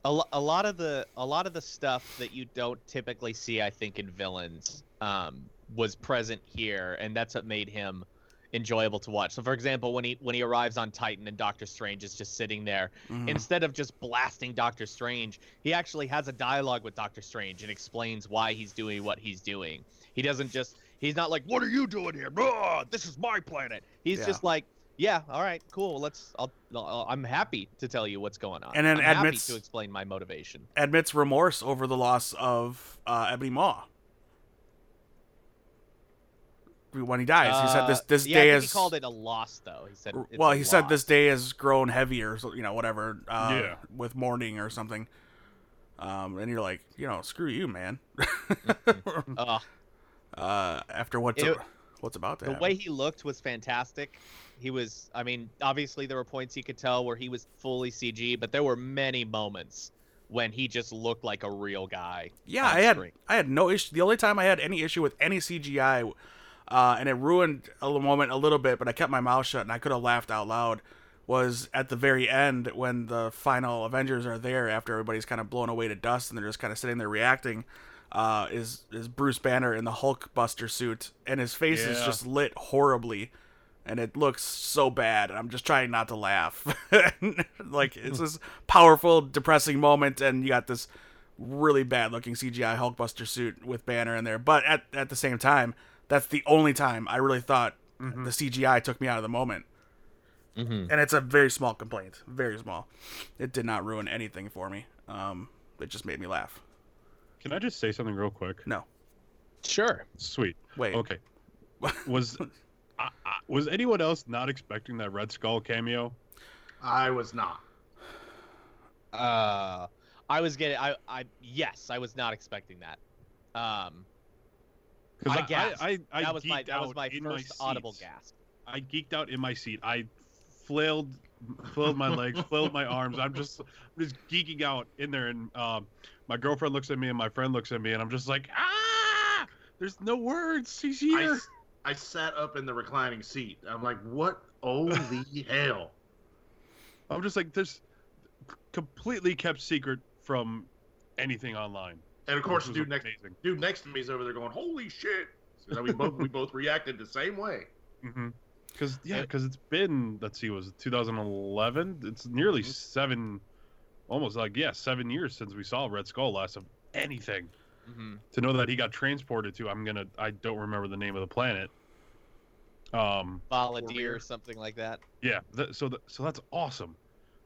A, lo- a lot of the a lot of the stuff that you don't typically see, I think, in villains, um, was present here, and that's what made him enjoyable to watch. So, for example, when he when he arrives on Titan and Doctor Strange is just sitting there, mhm. instead of just blasting Doctor Strange, he actually has a dialogue with Doctor Strange and explains why he's doing what he's doing. He doesn't just he's not like, "What are you doing here? Ugh, this is my planet." He's Yeah. just like, "Yeah, all right, cool. Let's. I'll, I'll. I'm happy to tell you what's going on. And then I'm admits- to explain my motivation." admits remorse over the loss of uh ebony maw when he dies he said this Uh, this yeah, I day think is he called it a loss, though. He said, it's well a he said this day has grown heavier so you know whatever uh Yeah. with mourning or something um and you're like you know screw you man Ugh. uh after what's It- what's about to the happen. way he looked was fantastic. He was, I mean, obviously there were points you could tell where he was fully CG, but there were many moments when he just looked like a real guy. yeah on i had screen. i had no issue the only time i had any issue with any cgi uh and it ruined a moment a little bit but i kept my mouth shut and i could have laughed out loud was at the very end when the final avengers are there after everybody's kind of blown away to dust and they're just kind of sitting there reacting uh, is is Bruce Banner in the Hulk Buster suit, and his face is just lit horribly, and it looks so bad. And I'm just trying not to laugh. like it's this powerful, depressing moment, and you got this really bad looking CGI Hulk Buster suit with Banner in there. But at at the same time, that's the only time I really thought the CGI took me out of the moment. Mm-hmm. And it's a very small complaint, very small. It did not ruin anything for me. Um, it just made me laugh. Can I just say something real quick? No, Sure. Sweet. wait. Okay. Was I, I, was anyone else not expecting that Red Skull cameo? I was not. Uh, I was getting, I, I, yes, I was not expecting that. Um, 'Cause I gasped. I, I, I that was my, that was my first my audible gasp. I geeked out in my seat. I flailed, flailed my legs, flailed my arms. I'm just, I'm just geeking out in there, and um, my girlfriend looks at me, and my friend looks at me, and I'm just like, ah! There's no words. He's I, here. s- I sat up in the reclining seat. I'm like, what? Oh the hell! I'm just like, this completely kept secret from anything online. And of course, the dude next amazing. dude next to me is over there going, "Holy shit!" So we both we both reacted the same way. Mm-hmm. Because yeah, It- because it's been let's see, was it 2011? It's nearly Mhm. seven, almost like yeah, seven years since we saw Red Skull last of anything. Mhm. To know that he got transported to, I'm gonna, I don't remember the name of the planet. Um, Volunteer or something like that. yeah, th- so th- so that's awesome.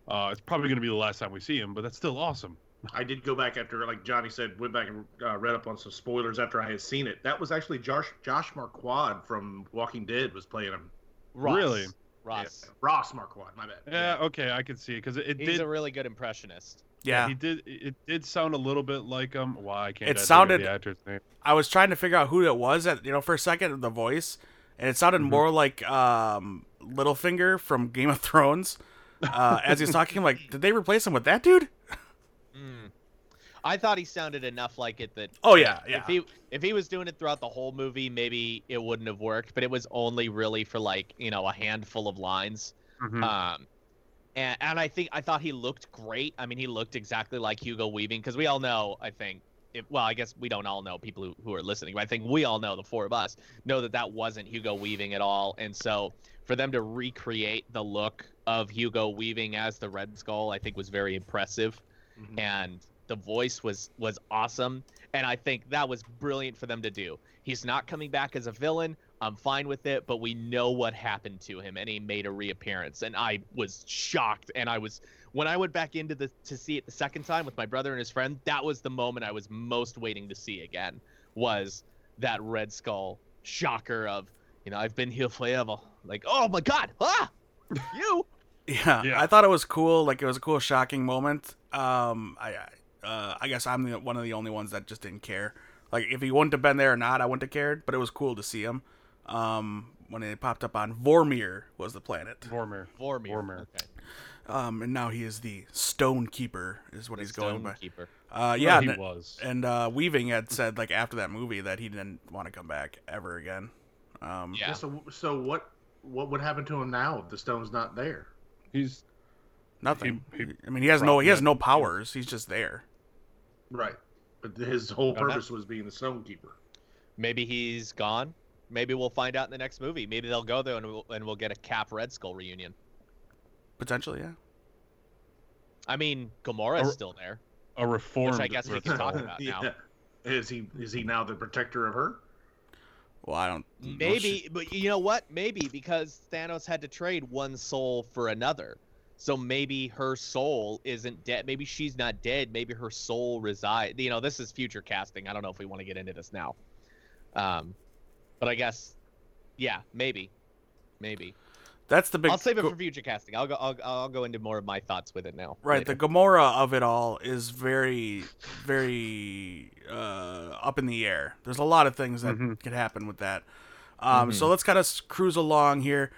Uh, it's probably gonna be the last time we see him, but that's still awesome. I did go back after, like Johnny said, went back and uh, read up on some spoilers after I had seen it. That was actually Josh Josh Marquand from Walking Dead was playing him. Ross. Really? Ross. Yeah, Ross Marquand. My bad. Yeah, okay, I can see it because it, it He's did. a really good impressionist. Yeah, he did. It did sound a little bit like him. Why I can't. It I think of sounded- the actor's name. I was trying to figure out who it was at you know for a second the voice, and it sounded Mhm. more like um Littlefinger from Game of Thrones. Uh, as he's talking, I'm like, did they replace him with that dude? Mm. I thought he sounded enough like it that Oh yeah, yeah. if he if he was doing it throughout the whole movie, maybe it wouldn't have worked. But it was only really for like you know a handful of lines. Mhm. Um, and and I think I thought he looked great. I mean, he looked exactly like Hugo Weaving because we all know. I think. If, well, I guess we don't all know people who, who are listening, but I think we all know the four of us know that that wasn't Hugo Weaving at all. And so for them to recreate the look of Hugo Weaving as the Red Skull, I think was very impressive Mhm. and the voice was was awesome and i think that was brilliant for them to do he's not coming back as a villain i'm fine with it but we know what happened to him and he made a reappearance and i was shocked and i was when i went back into the to see it the second time with my brother and his friend that was the moment i was most waiting to see again was that red skull shocker of you know i've been here forever like oh my god ah you Yeah, Yeah. I thought it was cool. Like it was a cool, shocking moment. Um, I, I- uh, I guess I'm the, one of the only ones that just didn't care. Like if he wouldn't have been there or not, I wouldn't have cared. But it was cool to see him. Um, when it popped up on Vormir was the planet. Vormir. Vormir. Vormir. Okay. Um, and now he is the Stone Keeper, is what The he's going by. Stonekeeper. Uh, Well, yeah, he and, was. and uh, Weaving had said like after that movie that he didn't want to come back ever again. Um, Yeah. So so what what would happen to him now if the stone's not there? He's nothing. He- he I mean, he has no he has no powers. He's just there. Right. But his whole purpose was being the stone keeper. Maybe he's gone. Maybe we'll find out in the next movie. Maybe they'll go there and we'll, and we'll get a Cap Red Skull reunion. Potentially, yeah. I mean, Gamora's Or- still there. a reformed. I guess we Red can talk about now. Yeah. Is he is he now the protector of her? Well, I don't. well, she- Maybe, but you know what? Maybe because Thanos had to trade one soul for another. So maybe her soul isn't dead. Maybe she's not dead. Maybe her soul resides. You know, this is future casting. I don't know if we want to get into this now. Um, but I guess, yeah, maybe, maybe. That's the big. I'll save it for future casting. I'll go. I'll, I'll go into more of my thoughts with it now. Right, later. the Gamora of it all is very, very uh, up in the air. There's a lot of things that Mhm. could happen with that. Um, Mm-hmm. So let's kind of cruise along here.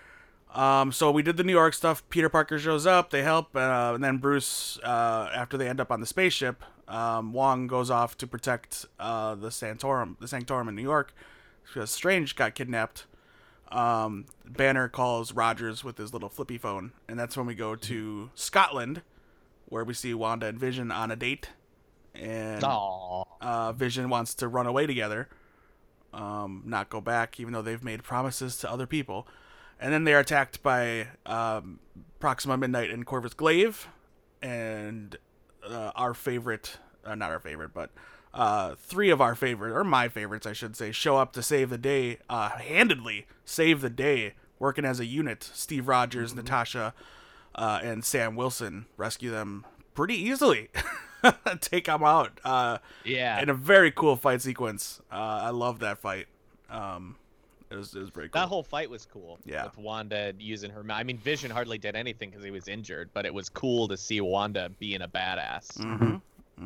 Um, so we did the New York stuff. Peter Parker shows up. They help, uh, and then Bruce, uh, after they end up on the spaceship, um, Wong goes off to protect uh, the Santorum, the Sanctorum in New York, because Strange got kidnapped. Um, Banner calls Rogers with his little flippy phone, and that's when we go to Scotland, where we see Wanda and Vision on a date, and uh, Vision wants to run away together, um, not go back, even though they've made promises to other people. And then they're attacked by um, Proxima Midnight and Corvus Glaive, and uh, our favorite, uh, not our favorite, but uh, three of our favorite, or my favorites, I should say, show up to save the day, uh, handedly save the day, working as a unit. Steve Rogers, Natasha, uh, and Sam Wilson rescue them pretty easily. Take them out. Uh, Yeah. in a very cool fight sequence. Uh, I love that fight. Um, it was it was very cool. That whole fight was cool. Yeah. With Wanda using her. I mean, Vision hardly did anything because he was injured, but it was cool to see Wanda being a badass. Mm-hmm.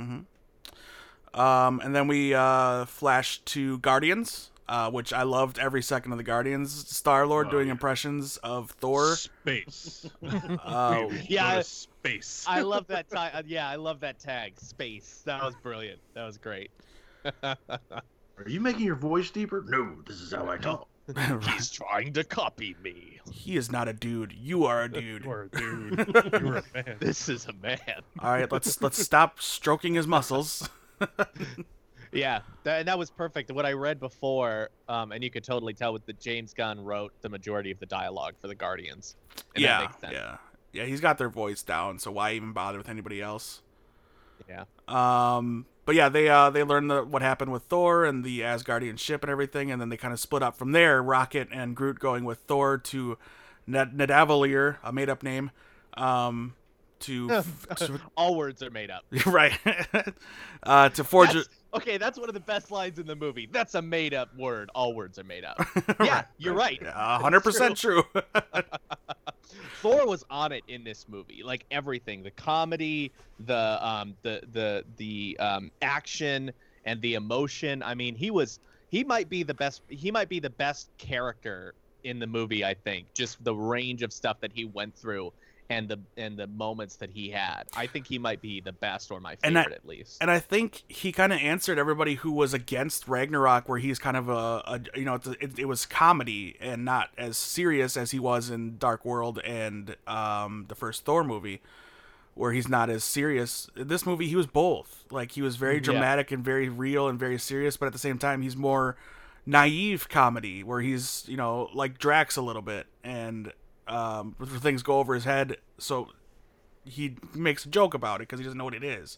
Mm-hmm. Um, and then we uh, flash to Guardians, uh, which I loved every second of the Guardians. Star Lord Oh, doing yeah. impressions of Thor. Space. Uh, Yeah, I- space. I love that tag. Yeah, I love that tag. Space. That was brilliant. That was great. Are you making your voice deeper? No, this is how I talk. He's trying to copy me. he is not a dude. You are a dude. You are a dude. You're a man. This is a man. All right, let's let's stop stroking his muscles. Yeah, that, and that was perfect. What I read before, um, and you could totally tell with the James Gunn wrote the majority of the dialogue for the Guardians. And that yeah, makes sense. yeah, yeah. He's got their voice down, so why even bother with anybody else? Yeah. Um, but yeah, they uh they learn the what happened with Thor and the Asgardian ship and everything, and then they kind of split up from there. Rocket and Groot going with Thor to Ned- a made up name, um, to, to All words are made up. right uh, to forge. That's- okay, that's one of the best lines in the movie. That's a made up word. All words are made up. Yeah, you're right. Hundred percent true. Thor was on it in this movie, like everything, the comedy, the um, the the the um, action, and the emotion. I mean, he was he might be the best. He might be the best character in the movie. I think just the range of stuff that he went through and the and the moments that he had. I think he might be the best or my And I- favorite at least. and I think he kind of answered everybody who was against Ragnarok, where he's kind of a, a you know, it, it was comedy and not as serious as he was in Dark World and um, the first Thor movie, where he's not as serious. In this movie, he was both. Like he was very Yeah. dramatic and very real and very serious, but at the same time, he's more naive comedy, where he's you know like Drax a little bit, and um, things go over his head, so he makes a joke about it because he doesn't know what it is.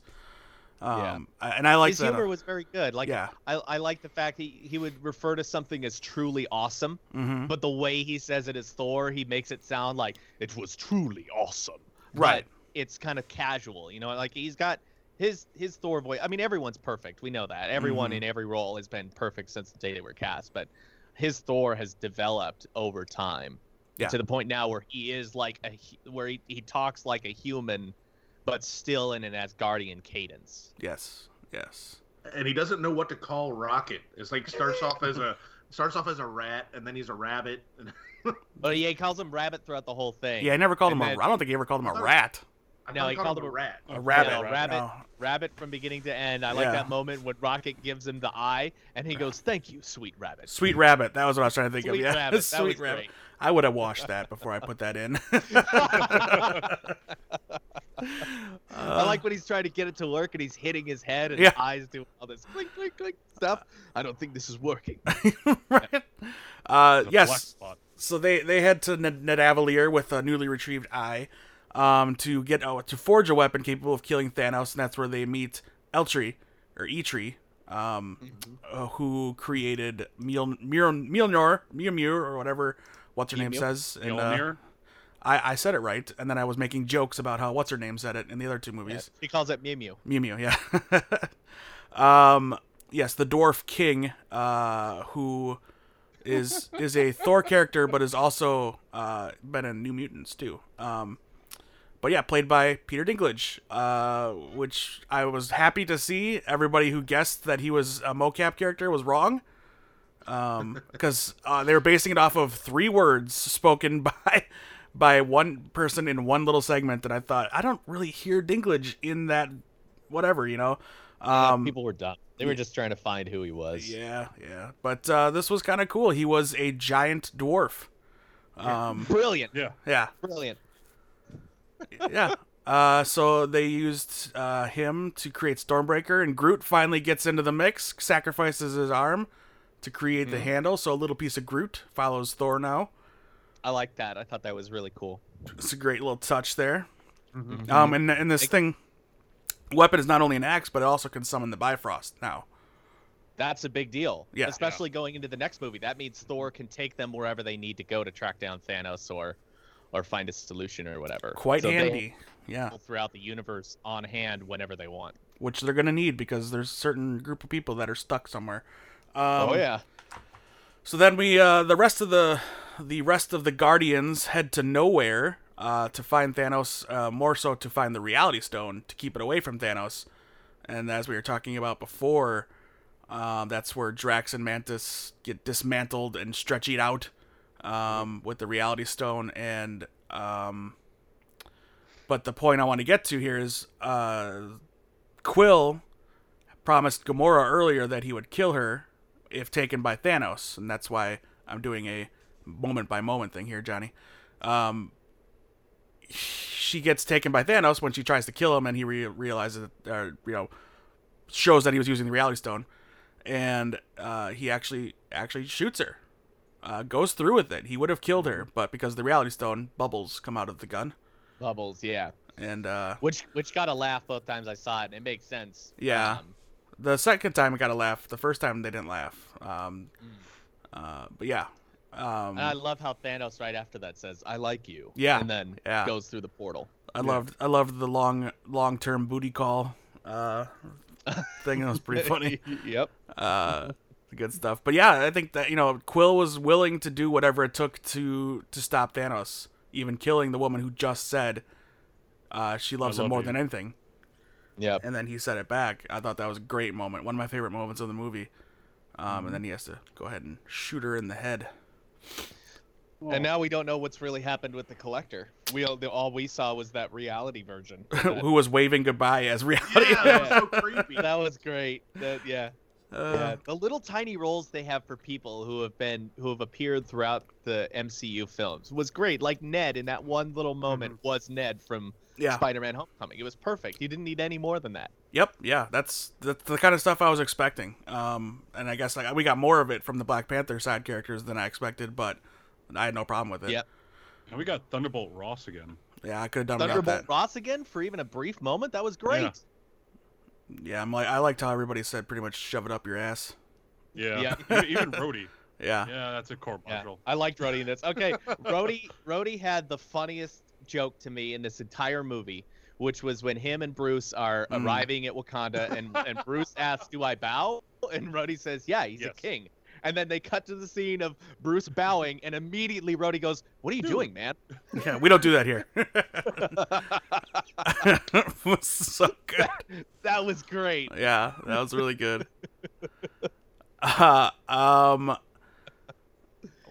Um, I- and I like His that. uh, humor was very good. Like yeah. I, I like the fact he, he would refer to something as truly awesome, hmm but the way he says it as Thor, he makes it sound like it was truly awesome. Right. But it's kind of casual, you know, like he's got his his Thor voice. I mean, everyone's perfect. We know that. Everyone Mhm. in every role has been perfect since the day they were cast, but his Thor has developed over time Yeah. to the point now where he is like a where he, he talks like a human but still in an Asgardian cadence. Yes. Yes. and he doesn't know what to call Rocket. It's like starts off as a starts off as a rat, and then he's a rabbit. But yeah, he calls him Rabbit throughout the whole thing. Yeah, I never called him And a. then- I don't think he ever called him a rat. I No, he called him a- a rat. A rabbit. no, rabbit. No. Rabbit from beginning to end. I like Yeah. that moment when Rocket gives him the eye and he goes, "Thank you, sweet rabbit." Sweet rabbit. That was what I was trying to think Sweet of. Yeah. rabbit. That Sweet was rabbit. great. I would have washed that before I put that in. I like when he's trying to get it to work and he's hitting his head and Yeah. his eyes do all this clink clink clink stuff. I don't think this is working. right. Uh, yes. so they they head to Ned- Nidavellir with a newly retrieved eye um, to get oh, to forge a weapon capable of killing Thanos, and that's where they meet Eltree or Eitri, um, uh, who created Mjol- Mjol- Mjolnir, Mew Mew or whatever what's her name Mew? says. And, uh, I I said it right, and then I was making jokes about how what's her name said it in the other two movies. He calls it Mew Mew. Mew Mew, yeah. um, yes, the dwarf king, uh, who is is a Thor character, but has also uh, been in New Mutants too. Um, but yeah, played by Peter Dinklage, uh, which I was happy to see. Everybody who guessed that he was a mocap character was wrong. Um, because uh, they were basing it off of three words spoken by by one person in one little segment, and I thought I don't really hear Dinklage in that whatever, you know. Um, People were dumb. They were just trying to find who he was. yeah, yeah. But uh, this was kind of cool. He was a giant dwarf. Um, Brilliant. Yeah. yeah, Brilliant. yeah. Uh, so they used uh, him to create Stormbreaker, and Groot finally gets into the mix, sacrifices his arm to create the handle. So a little piece of Groot follows Thor now. I like that. I thought that was really cool. It's a great little touch there. Mhm. Um, and, and this thing, weapon is not only an axe, but it also can summon the Bifrost now. That's a big deal. Yeah. Especially going into the next movie. That means Thor can take them wherever they need to go to track down Thanos or or find a solution or whatever. Quite So handy. Yeah. throughout the universe on hand whenever they want. Which they're gonna need because there's a certain group of people that are stuck somewhere. Um, oh yeah. So then we, uh, the rest of the, the rest of the Guardians head to nowhere uh, to find Thanos. Uh, more so to find the Reality Stone to keep it away from Thanos. And as we were talking about before, um, that's where Drax and Mantis get dismantled and stretched out um, with the Reality Stone. And um, but the point I want to get to here is uh, Quill promised Gamora earlier that he would kill her if taken by Thanos, and that's why I'm doing a moment by moment thing here, Johnny. Um, she gets taken by Thanos when she tries to kill him, and he re- realizes, that, uh, you know, shows that he was using the Reality Stone, and uh, he actually actually shoots her. Uh, goes through with it. He would have killed her, but because of the Reality Stone, bubbles come out of the gun. Bubbles, yeah. and uh, Which which got a laugh both times I saw it, and it makes sense. Yeah. Um, the second time it got a laugh. The first time they didn't laugh. Um, uh, but yeah, um, I love how Thanos right after that says, "I like you." Yeah, And then yeah. goes through the portal. I loved I loved the long long term booty call uh, thing. That was pretty funny. yep. uh, good stuff. But yeah, I think that you know Quill was willing to do whatever it took to to stop Thanos, even killing the woman who just said uh, she loves him more you. than anything. Yep. And then he said it back. I thought that was a great moment. One of my favorite moments of the movie. Um, And then he has to go ahead and shoot her in the head. And now we don't know what's really happened with the collector. We all, the, all we saw was that reality version. That, who was waving goodbye as reality. Yeah, that was so creepy. that was great. That yeah. Uh, yeah. The little tiny roles they have for people who have been who have appeared throughout the MCU films was great. Like Ned in that one little moment was Ned from yeah. Spider-Man: Homecoming. It was perfect. You didn't need any more than that. Yep, yeah, that's that's the kind of stuff I was expecting. Um, and I guess like we got more of it from the Black Panther side characters than I expected, but I had no problem with it. Yep. And we got Thunderbolt Ross again. Yeah, I could have done without Thunderbolt that. Ross again for even a brief moment. That was great. Yeah. Yeah, I'm like I liked how everybody said pretty much shove it up your ass. Yeah. Yeah. even, even Rhodey. Yeah. Yeah, that's a court Yeah. I liked Rhodey in this. Okay, Rhodey, Rhodey had the funniest joke to me in this entire movie, which was when him and Bruce are Mm. arriving at Wakanda, and and Bruce asks, "Do I bow?" And Rhodey says, "Yeah, he's Yes. a king." And then they cut to the scene of Bruce bowing, and immediately Rhodey goes, "What are you Dude. doing, man?" Yeah, we don't do that here. was so good. that was great. Yeah, that was really good. Uh, um,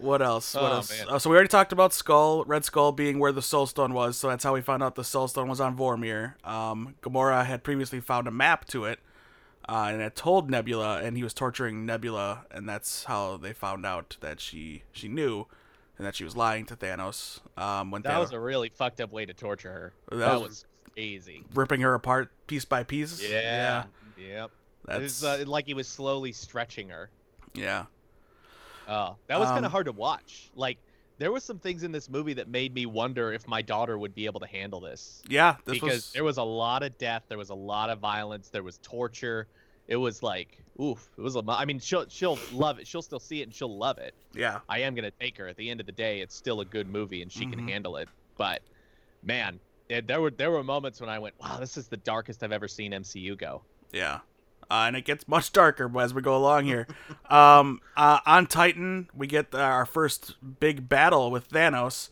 what else? What Oh, else? man. Uh, so we already talked about Skull, Red Skull being where the Soul Stone was. So that's how we found out the Soul Stone was on Vormir. Um, Gamora had previously found a map to it, uh, and it told Nebula, and he was torturing Nebula, and that's how they found out that she she knew, and that she was lying to Thanos. Um, when That Thanos was a really fucked up way to torture her. That That, was- was, crazy. ripping her apart piece by piece. Yeah. Yep. that's It's uh, like he was slowly stretching her. yeah. Oh, that was kind Um, of hard to watch. Like, there was some things in this movie that made me wonder if my daughter would be able to handle this. Yeah, this because was there was a lot of death, there was a lot of violence, there was torture. It was like, oof. It was a. I mean, she'll she'll love it. She'll still see it and she'll love it. yeah. I am gonna take her. At the end of the day, it's still a good movie and she Mhm. can handle it. But, man, it, there were there were moments when I went, wow, this is the darkest I've ever seen MCU go. Yeah. Uh, and it gets much darker as we go along here. um, uh, on Titan, we get our first big battle with Thanos.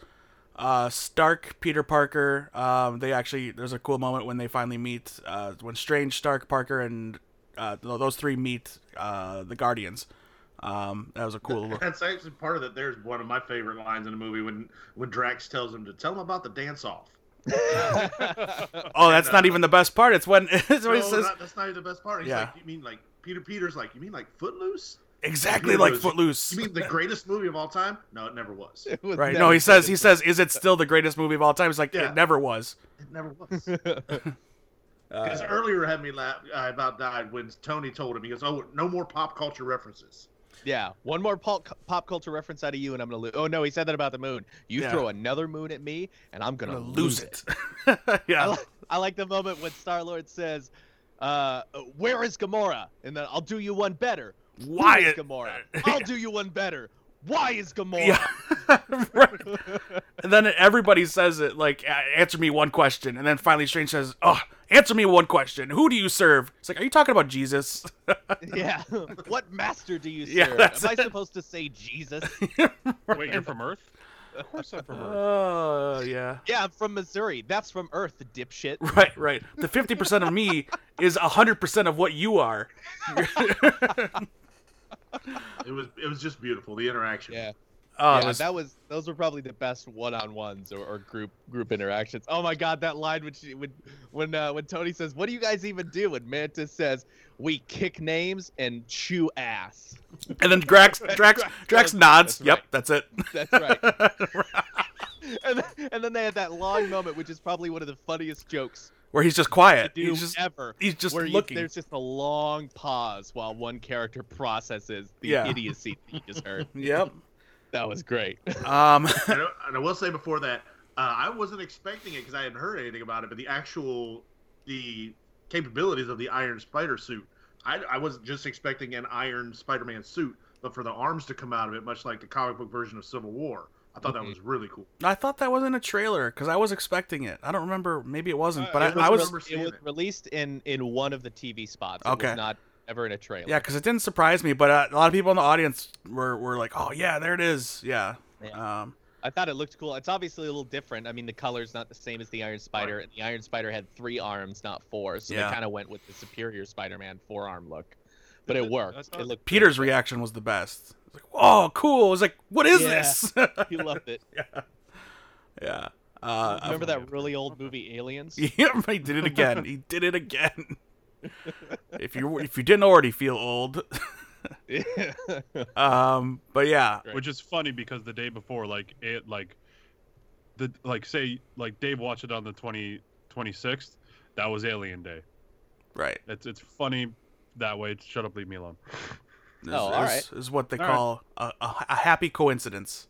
Uh, Stark, Peter Parker. Um, they actually there's a cool moment when they finally meet. Uh, when Strange, Stark, Parker, and uh, those three meet uh, the Guardians. Um, that was a cool. Little... That's actually part of it. There's one of my favorite lines in the movie when when Drax tells him to tell him about the dance off. Oh, that's not even the best part. It's when it's when No, he says not- that's not even the best part. He's Yeah. like, you mean like Peter Peter's like, you mean like Footloose? exactly Peter like Footloose. You mean the greatest movie of all time? No, it never was. It It was Right. never No, he says he says, "Is it still the greatest movie of all time?" He's like, Yeah. "It never was." It never was. Uh, Because earlier had me laugh. I about died when Tony told him. He goes, "Oh, no more pop culture references." Yeah, one more pop, pop culture reference out of you, and I'm gonna lose. Oh no, he said that about the moon. You Yeah. throw another moon at me, and I'm gonna, gonna lose, lose it. it. I, yeah. li- I like the moment when Star Lord says, uh, "Where is Gamora?" And then I'll do you one better. Why is Gamora? I'll do you one better. Why is Gamora? Yeah. Right. And then everybody says it like, "Answer me one question," and then finally Strange says, "Oh, answer me one question. Who do you serve?" It's like, "Are you talking about Jesus?" yeah. what master do you serve? Yeah, that's Am I it. supposed to say Jesus? Wait, you're from Earth? Of course I'm from Earth. Oh, yeah. yeah, I'm from Missouri. That's from Earth, dipshit. Right, right. The fifty percent of me is hundred percent of what you are. It was it was just beautiful. The interaction. Yeah. Oh, yeah, was- that was those were probably the best one-on-ones or, or group group interactions. Oh my god, that line when she, when when uh, when Tony says, "What do you guys even do?" and Mantis says, "We kick names and chew ass." and then Drax, Drax, Drax nods. That's Yep, right. that's it. That's right. and, then, and then they had that long moment, which is probably one of the funniest jokes Where he's just to quiet. do He's just ever. he's just where you- looking. there's just a long pause while one character processes the Yeah. idiocy that you just heard. Yep. That was great. Um. And, I- and I will say before that, Uh, I wasn't expecting it because I hadn't heard anything about it, but the actual the capabilities of the Iron Spider suit, I, I was just expecting an Iron Spider-Man suit, but for the arms to come out of it, much like the comic book version of Civil War, I thought that was really cool. I thought that was in a trailer because I was expecting it. I don't remember. Maybe it wasn't, Uh, but it I, I was was. It was released in in one of the TV spots. It Okay. was not ever in a trailer. Yeah, because it didn't surprise me, but uh, a lot of people in the audience were, were like, "Oh yeah, there it is." Yeah. Um, I thought it looked cool. It's obviously a little different. I mean, the color's not the same as the Iron Spider, and the Iron Spider had three arms, not four. So Yeah. they kind of went with the superior Spider-Man four arm look. But it I worked. thought- It looked Peter's good. reaction was the best. It was like, "Oh, cool!" I was like, "What is Yeah. this?" He loved it. yeah. Uh, Remember that really old movie Aliens? Yeah, he did it again. He did it again. if you if you didn't already feel old, um, but yeah, which is funny because the day before, like it, like the like say like Dave watched it on the 20, 26th. That was Alien Day. right. It's it's funny that way. Shut up, leave me alone. This Oh, all is, is what they All right. call a, a, a happy coincidence.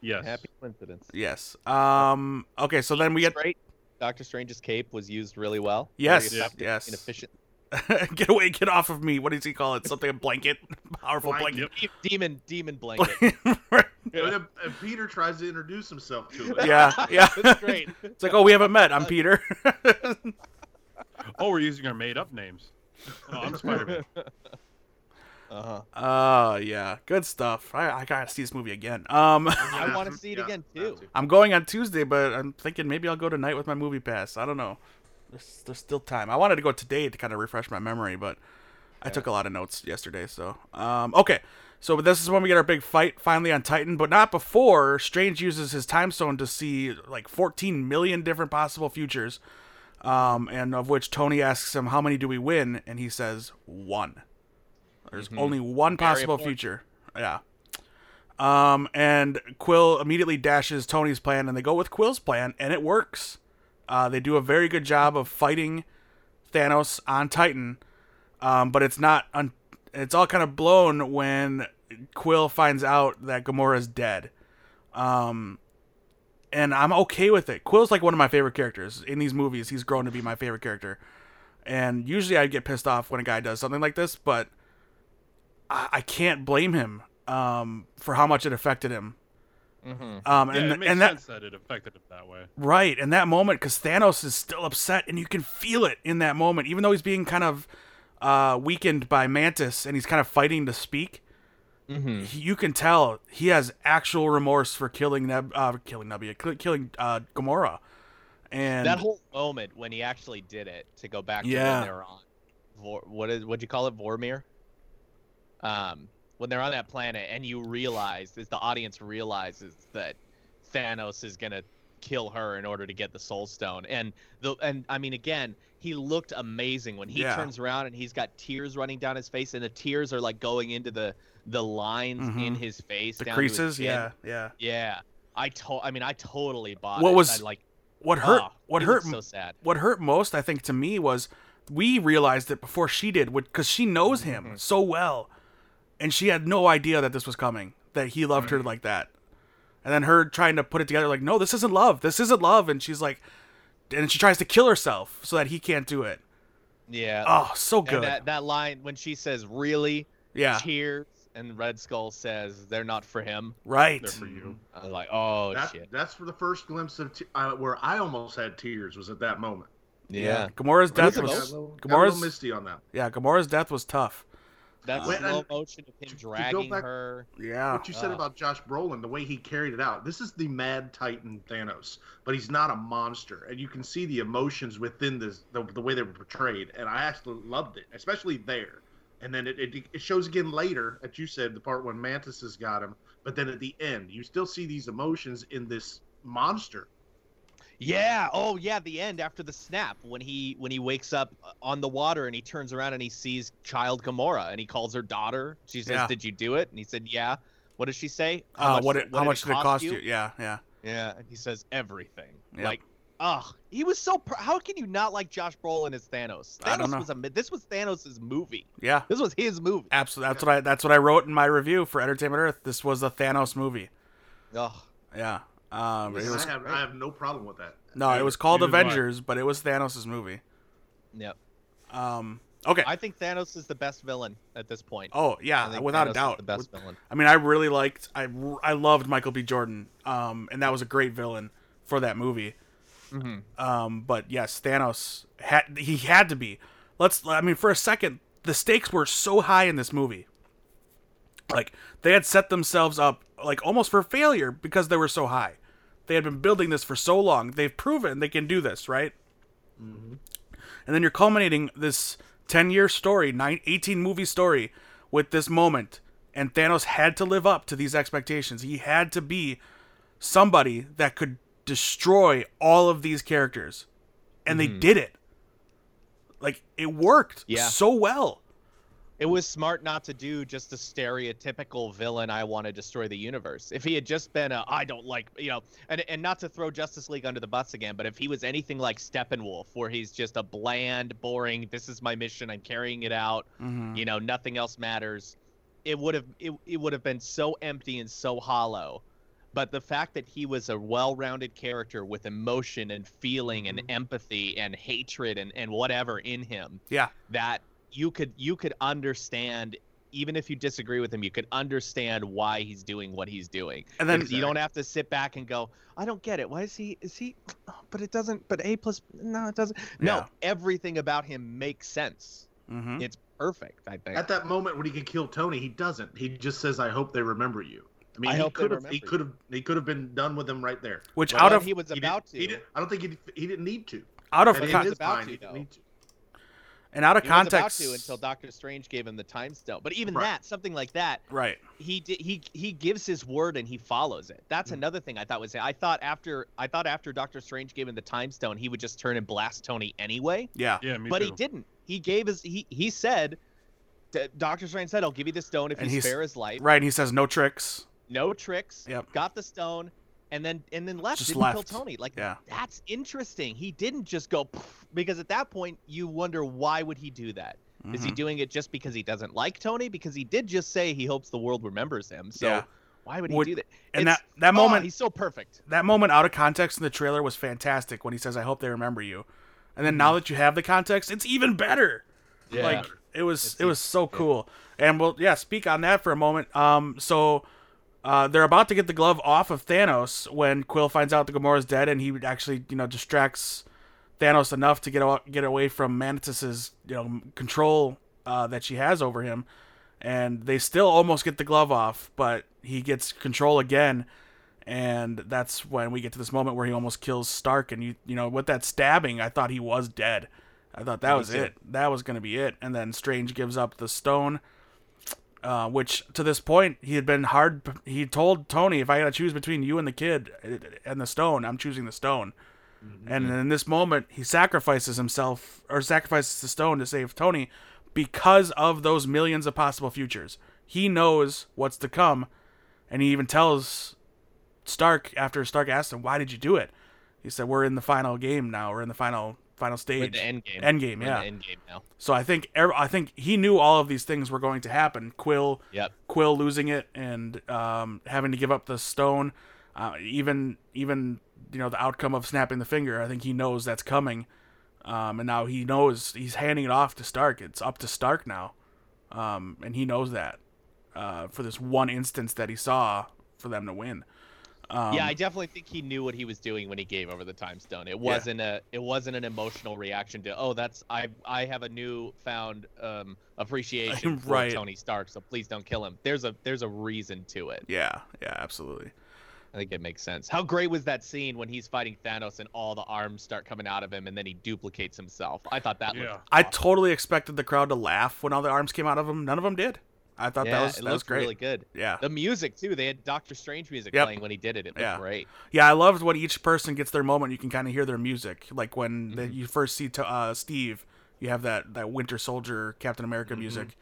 Yes. Happy coincidence. Yes. Um. Okay. So then we get Great. Doctor Strange's cape was used really well. yes, Very yes. and efficient. get away, get off of me. What does he call it? Something a blanket, powerful Blanket. blanket. Demon, demon blanket. And then- and Peter tries to introduce himself to it. yeah, yeah. It's great. It's like, oh, we haven't met. I'm Peter. Oh, we're using our made up names. Oh, I'm Spider Man. Uh-huh. Oh yeah, good stuff. I, I gotta see this movie again. Um, I want to see it Yeah, again too. I'm going on Tuesday, but I'm thinking maybe I'll go tonight with my movie pass. I don't know. There's, there's still time. I wanted to go today to kind of refresh my memory, but I took a lot of notes yesterday. So, um, okay. So this is when we get our big fight finally on Titan, but not before Strange uses his time stone to see like 14 million different possible futures, um, and of which Tony asks him, "How many do we win?" And he says, "One." There's only one possible future. Yeah. Um, and Quill immediately dashes Tony's plan, and they go with Quill's plan, and it works. Uh, they do a very good job of fighting Thanos on Titan, um, but it's not. Un- it's all kind of blown when Quill finds out that Gamora's dead. Um, and I'm okay with it. Quill's like one of my favorite characters in these movies. He's grown to be my favorite character, and usually I get pissed off when a guy does something like this, but I, I can't blame him um, for how much it affected him. hmm Um, Yeah, and it makes and that sense that it affected him that way. Right, in that moment, because Thanos is still upset, and you can feel it in that moment, even though he's being kind of uh, weakened by Mantis, and he's kind of fighting to speak. hmm he- You can tell he has actual remorse for killing Neb, uh, killing Nebula, kill- killing uh, Gamora, and That whole moment when he actually did it to go back to Yeah. when they were on, Vor, what is what'd you call it, Vormir? Um, when they're on that planet, and you realize, as the audience realizes that Thanos is gonna kill her in order to get the Soul Stone, and the and I mean, again, he looked amazing when he Yeah. turns around and he's got tears running down his face, and the tears are like going into the the lines in Mhm. his face, the down to his creases, yeah, yeah. yeah. I to- I mean, I totally bought What it. was- I, like What hurt? ah, what hurt? so sad. what hurt most, I think, to me was we realized it before she did, because she knows him Mhm. so well, and she had no idea that this was coming, that he loved her like that, and then her trying to put it together, like, no, this isn't love, this isn't love, and she's like, and she tries to kill herself so that he can't do it. Yeah. Oh, so good. And that that line when she says "really," yeah, tears, and Red Skull says they're not for him. right. They're for you. I was like, oh That, shit. that's for the first glimpse of t- uh, where I almost had tears was at that moment. Yeah. Gamora's death was Got a was little, got a Gamora's misty on that. yeah, Gamora's death was tough. That Wait, slow motion of him dragging back- her. Yeah, What you said Ah. about Josh Brolin, the way he carried it out. This is the Mad Titan Thanos, but he's not a monster, and you can see the emotions within this, the, the way they were portrayed, and I actually loved it, especially there. And then it, it, it shows again later, as you said, the part when Mantis has got him, but then at the end, you still see these emotions in this monster. Yeah. Oh yeah. The end after the snap when he when he wakes up on the water and he turns around and he sees child Gamora and he calls her daughter. She says, Yeah. "Did you do it?" And he said, "Yeah." What does she say? uh, what did- it, how much did it cost you? Yeah, yeah, Yeah, and he says everything. Yep. Like, ugh, he was so. Pr- How can you not like Josh Brolin as Thanos? Thanos I don't know. was a. This was Thanos' movie. yeah. This was his movie. Absolutely. That's what I. That's what I wrote in my review for Entertainment Earth. This was a Thanos movie. Ugh. Yeah. Um, it was I have I have no problem with that. no, it was called Neither do I. Avengers, but it was Thanos' movie. Yep. Um, okay. I think Thanos is the best villain at this point. oh I yeah, think without Thanos a is doubt. the best villain. I mean, I really liked, I, I loved Michael B. Jordan, um, and that was a great villain for that movie. hmm Um, but yes, Thanos had he had to be. Let's. I mean, for a second, the stakes were so high in this movie. Like they had set themselves up like almost for failure because they were so high. They had been building this for so long. They've proven they can do this, right? Mm-hmm. And then you're culminating this 10 year story, nine, 18 movie story with this moment. And Thanos had to live up to these expectations. He had to be somebody that could destroy all of these characters. And they mm-hmm. did it. Like, it worked Yeah. so well. It was smart not to do just a stereotypical villain. I want to destroy the universe. If he had just been a, I don't like, you know, and and not to throw Justice League under the bus again, but if he was anything like Steppenwolf, where he's just a bland, boring, this is my mission, I'm carrying it out, Mhm. you know, nothing else matters, it would have it, it would have been so empty and so hollow. But the fact that he was a well-rounded character with emotion and feeling and empathy and hatred and, and whatever in him, Yeah. that you could you could understand even if you disagree with him you could understand why he's doing what he's doing And then you don't have to sit back and go i don't get it why is he is he but it doesn't but a plus no it doesn't no Yeah. everything about him makes sense Mhm. it's perfect i think At that moment when he can kill Tony, he doesn't. He just says, "I hope they remember you." I mean, I he could have. He could have. He could have been done with him right there. which Well, out then of he was He about didn't, He to didn't, I don't think he. He didn't need to. out of And in con- was about mind, to, he didn't though. need to. And out of he was about context to until Doctor Strange gave him the time stone. But even Right. that, something like that, right. he did he he gives his word and he follows it. That's Mm. another thing I thought was I thought after I thought after Doctor Strange gave him the time stone, he would just turn and blast Tony anyway. Yeah. Yeah, me but too. he didn't. He gave his he he said Doctor Strange said, "I'll give you the stone if And you he's- spare his life. Right, and he says no tricks. No tricks. Yep. Got the stone, and then and then left. Just didn't left. kill Tony. Like Yeah. that's interesting. He didn't just go because at that point you wonder why would he do that? Is he Mhm. doing it just because he doesn't like Tony? Because he did just say he hopes the world remembers him. So Yeah. why would he Would- do that? and It's- that that oh, moment he's so perfect. that moment out of context in the trailer was fantastic when he says I hope they remember you. And then now that you have the context, it's even better. Yeah. Like it was It's it was so yeah. cool. And we'll yeah, speak on that for a moment. Um so uh, they're about to get the glove off of Thanos when Quill finds out that Gamora's dead, and he actually, you know, distracts Thanos enough to get get away from Mantis's, you know, control uh, that she has over him. And they still almost get the glove off, but he gets control again, and that's when we get to this moment where he almost kills Stark. And you, you know, with that stabbing, I thought he was dead. I thought that was it. That was gonna be it. And then Strange gives up the stone uh, which to this point he had been hard. He told Tony, "If I got to choose between you and the kid and the stone, I'm choosing the stone." And in this moment, he sacrifices himself or sacrifices the stone to save Tony because of those millions of possible futures. He knows what's to come, and he even tells Stark after Stark asked him, "Why did you do it?" He said, "We're in the final game now. We're in the final final stage." the end game. End game, We're yeah. end game now. So I think I think he knew all of these things were going to happen. Quill, Yep. Quill losing it and um, having to give up the stone, uh, even even you know the outcome of snapping the finger. I think he knows that's coming, um, and now he knows he's handing it off to Stark. It's up to Stark now, um, and he knows that uh, for this one instance that he saw for them to win. Um, yeah, I definitely think he knew what he was doing when he gave over the time stone. It wasn't a it wasn't an emotional reaction to oh that's I I have a new found um, appreciation for Right. Tony Stark, so please don't kill him. There's a there's a reason to it. yeah, yeah, absolutely. I think it makes sense. How great was that scene when he's fighting Thanos and all the arms start coming out of him and then he duplicates himself? I thought that Yeah. looked I totally expected the crowd to laugh when all the arms came out of him. None of them did. I thought yeah, that was it that was great. really good. Yeah. The music too. They had Doctor Strange music Yep. playing when he did it. It was Yeah. great. Yeah, I loved when each person gets their moment. You can kind of hear their music, like when Mm-hmm. you first see to, uh, Steve. You have that that Winter Soldier Captain America Mm-hmm. music.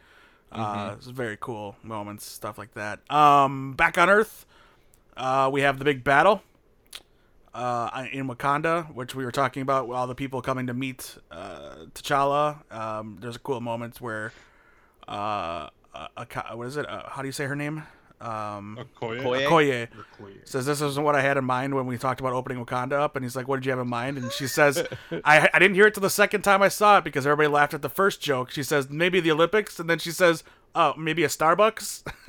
Uh, it's very cool moments, stuff like that. Um, back on Earth, uh, we have the big battle uh, in Wakanda, which we were talking about. All the people coming to meet uh, T'Challa. Um, there's a cool moment where uh, a, a, what is it? Uh, how do you say her name? um, Okoye? Okoye? Okoye, Okoye. says this isn't what I had in mind when we talked about opening Wakanda up, and he's like, "What did you have in mind?" And she says, "I I didn't hear it till the second time I saw it because everybody laughed at the first joke." She says, "Maybe the Olympics," and then she says, "Oh, maybe a Starbucks."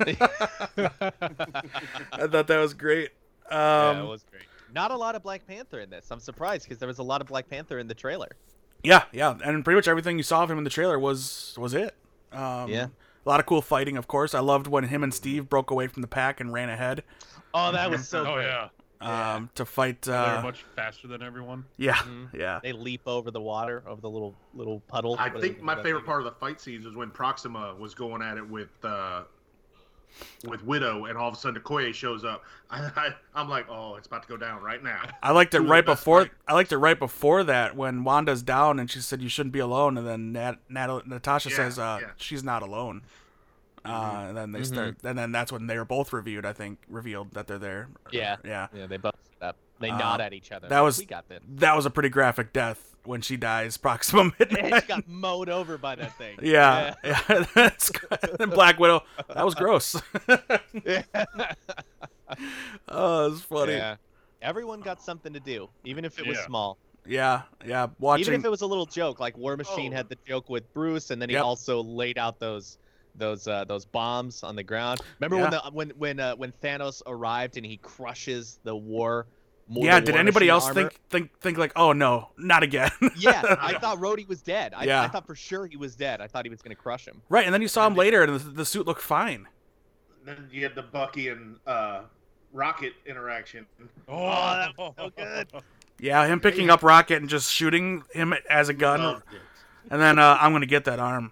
I thought that was great. Um, yeah, it was great. Not a lot of Black Panther in this. I'm surprised because there was a lot of Black Panther in the trailer. Yeah, yeah, and pretty much everything you saw of him in the trailer was was it. Um, Yeah. A lot of cool fighting, of course. I loved when him and Steve broke away from the pack and ran ahead Oh, that was so Oh great. yeah, Yeah. um, to fight. they're Uh, much faster than everyone. yeah, Mhm. yeah, They leap over the water, over the little little puddle. I think my favorite thing? part of the fight scenes was when Proxima was going at it with uh, with Widow, and all of a sudden Okoye shows up. I, I, I'm like, oh, it's about to go down right now. I liked it Two of right before. fight- I liked it right before that when Wanda's down and she said you shouldn't be alone, and then Nat, Nat Natasha Yeah, says uh, yeah. she's not alone. Uh, and then they Mhm. start, and then that's when they're both reviewed. I think revealed that they're there. Yeah. yeah. Yeah, they both sit up. They Uh, nod at each other. that like, was- we got this. That was a pretty graphic death when she dies. Proxima And Midnight. she got mowed over by that thing. Yeah, yeah. That's good. And Black Widow. That was gross. Yeah. oh, it's funny. Yeah, yeah. Everyone got something to do, even if it was Yeah. small. yeah. yeah. Watching. Even if it was a little joke, like War Machine Oh. had the joke with Bruce, and then he Yep. also laid out those those uh, those bombs on the ground. Remember when the when when uh, when Thanos arrived and he crushes the war. War, yeah. the Did War anybody else armor? think think think like, oh no, not again? Yeah, I thought Rhodey was dead. I, Yeah. I thought for sure he was dead. I thought he was gonna crush him. right, and then you saw him later, and the, the suit looked fine. Then you had the Bucky and uh, Rocket interaction. Oh, that was so good. Yeah, him picking up Rocket and just shooting him as a gun, and then uh, I'm gonna get that arm.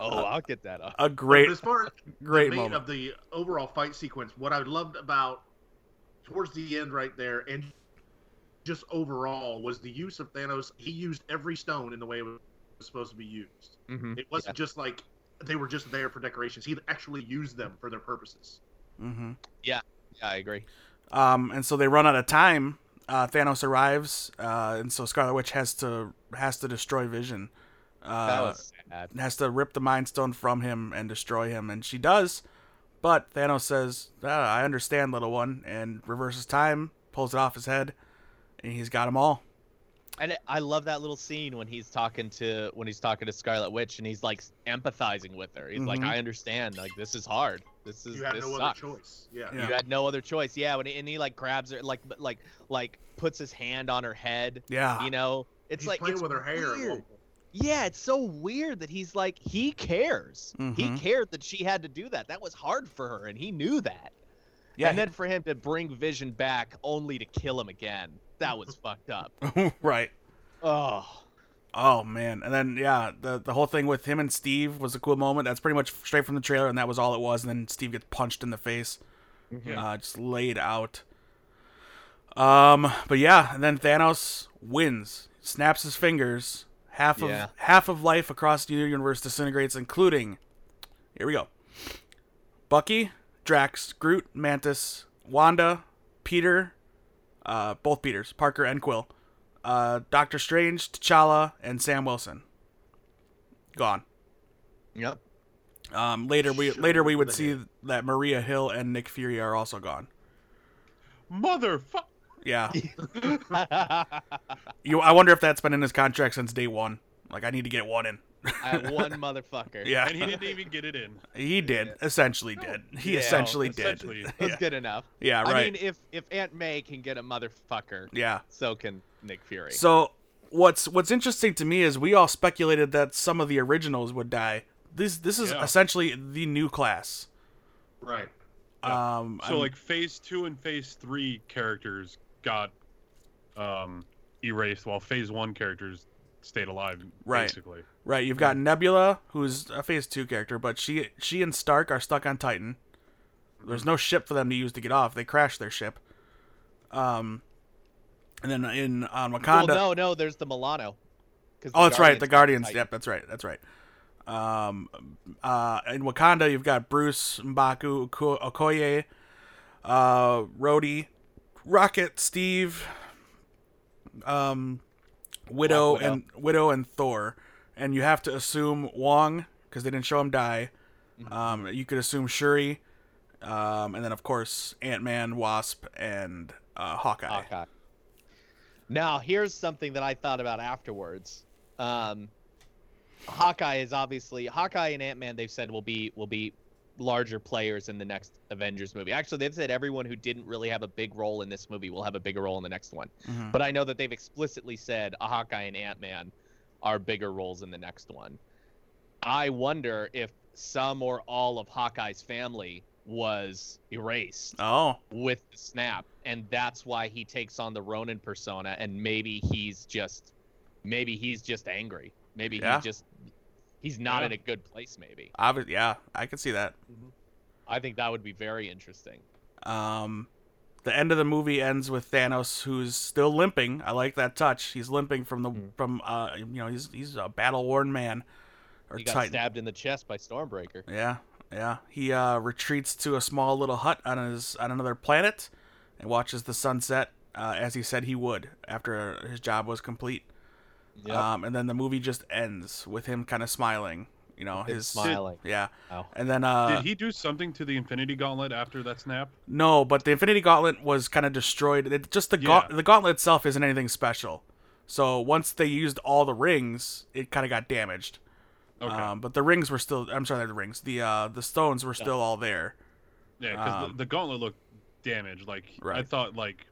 Oh, I'll get that up. A great, But as far as great the main moment. of the overall fight sequence, what I loved about towards the end right there, and just overall, was the use of Thanos. He used every stone in the way it was supposed to be used. Mhm. It wasn't just like they were just there for decorations. He actually used them for their purposes. hmm Yeah, I agree. Um, and so they run out of time. Uh, Thanos arrives, uh, and so Scarlet Witch has to has to destroy Vision. Uh, That was sad. has to rip the Mind Stone from him and destroy him, and she does. But Thanos says, ah, "I understand, little one," and reverses time, pulls it off his head, and he's got them all. And I love that little scene when he's talking to when he's talking to Scarlet Witch and he's like empathizing with her. He's like, Mhm. I understand. Like this is hard. This is You had this no sucks. other choice. Yeah. Yeah. You had no other choice. Yeah, when he, and he like grabs her, like like like puts his hand on her head. Yeah, You know, it's He's like playing it's with her hair. weird. Yeah, it's so weird that he's like he cares. He Mhm. cared that she had to do that. That was hard for her, and he knew that. yeah, And then for him to bring Vision back only to kill him again, that was fucked up. right. Oh. Oh man, and then yeah, the the whole thing with him and Steve was a cool moment. That's pretty much straight from the trailer, and that was all it was. And then Steve gets punched in the face, Yeah. uh, just laid out. Um, but yeah, and then Thanos wins, snaps his fingers. Half of Yeah. half of life across the universe disintegrates, including. Here we go. Bucky, Drax, Groot, Mantis, Wanda, Peter, uh, both Peters, Parker and Quill, uh, Doctor Strange, T'Challa, and Sam Wilson. Gone. Yep. Um, later we Shoot later we would see head. that Maria Hill and Nick Fury are also gone. Motherfucker. Yeah. You, I wonder if that's been in his contract since day one. Like, I need to get one in. I one motherfucker. Yeah, And he didn't even get it in. he did. Essentially, did. He Yeah, essentially did. Essentially. That's good enough. Yeah, right. I mean, if if Aunt May can get a motherfucker, yeah. so can Nick Fury. So what's what's interesting to me is we all speculated that some of the originals would die. This this is Yeah. essentially the new class. Right. Um, So I'm- like phase two and phase three characters got um erased while phase one characters stayed alive Right. basically. Right, you've got Nebula, who's a Phase Two character, but she she and Stark are stuck on Titan. There's no ship for them to use to get off. They crashed their ship. Um, and then in on Wakanda. well, no, no, there's the Milano. Oh, that's right. The Guardians Guardians. Yep, that's right. That's right. Um, uh, in Wakanda, you've got Bruce, Mbaku, Okoye, uh, Rhodey, Rocket, Steve, um, Widow, Widow. and Widow and Thor, and you have to assume Wong because they didn't show him die. Mhm. Um, you could assume Shuri, um, and then of course Ant Man, Wasp, and uh, Hawkeye. Hawkeye. Now, here's something that I thought about afterwards. Um, Hawkeye is obviously Hawkeye and Ant Man. They've said will be will be larger players in the next Avengers movie. Actually, they've said everyone who didn't really have a big role in this movie will have a bigger role in the next one. Mhm. But I know that they've explicitly said a Hawkeye and Ant Man are bigger roles in the next one. I wonder if some or all of Hawkeye's family was erased Oh, with the snap, and that's why he takes on the Ronin persona, and maybe he's just, maybe he's just angry. Maybe Yeah. he just, he's not Yeah. in a good place. Maybe obvi- yeah, I could see that. I think that would be very interesting. Um, the end of the movie ends with Thanos, who's still limping. I like that touch. He's limping from the Mhm. from uh, you know, he's he's a battle worn man. Or He got Titan. stabbed in the chest by Stormbreaker. Yeah, yeah. He uh, retreats to a small little hut on his on another planet, and watches the sunset, uh, as he said he would after his job was complete. Yep. Um, and then the movie just ends with him kind of smiling. You know, his smiling. Yeah, Wow. and then uh, Did he do something to the Infinity Gauntlet after that snap? no, but the Infinity Gauntlet was kind of destroyed. It, just the gaunt- Yeah. the gauntlet itself isn't anything special. So once they used all the rings, it kind of got damaged. Okay. Um, but the rings were still. I'm sorry, the rings. The uh, the stones were still all there. yeah, because um, the, the Gauntlet looked damaged. Like I thought, like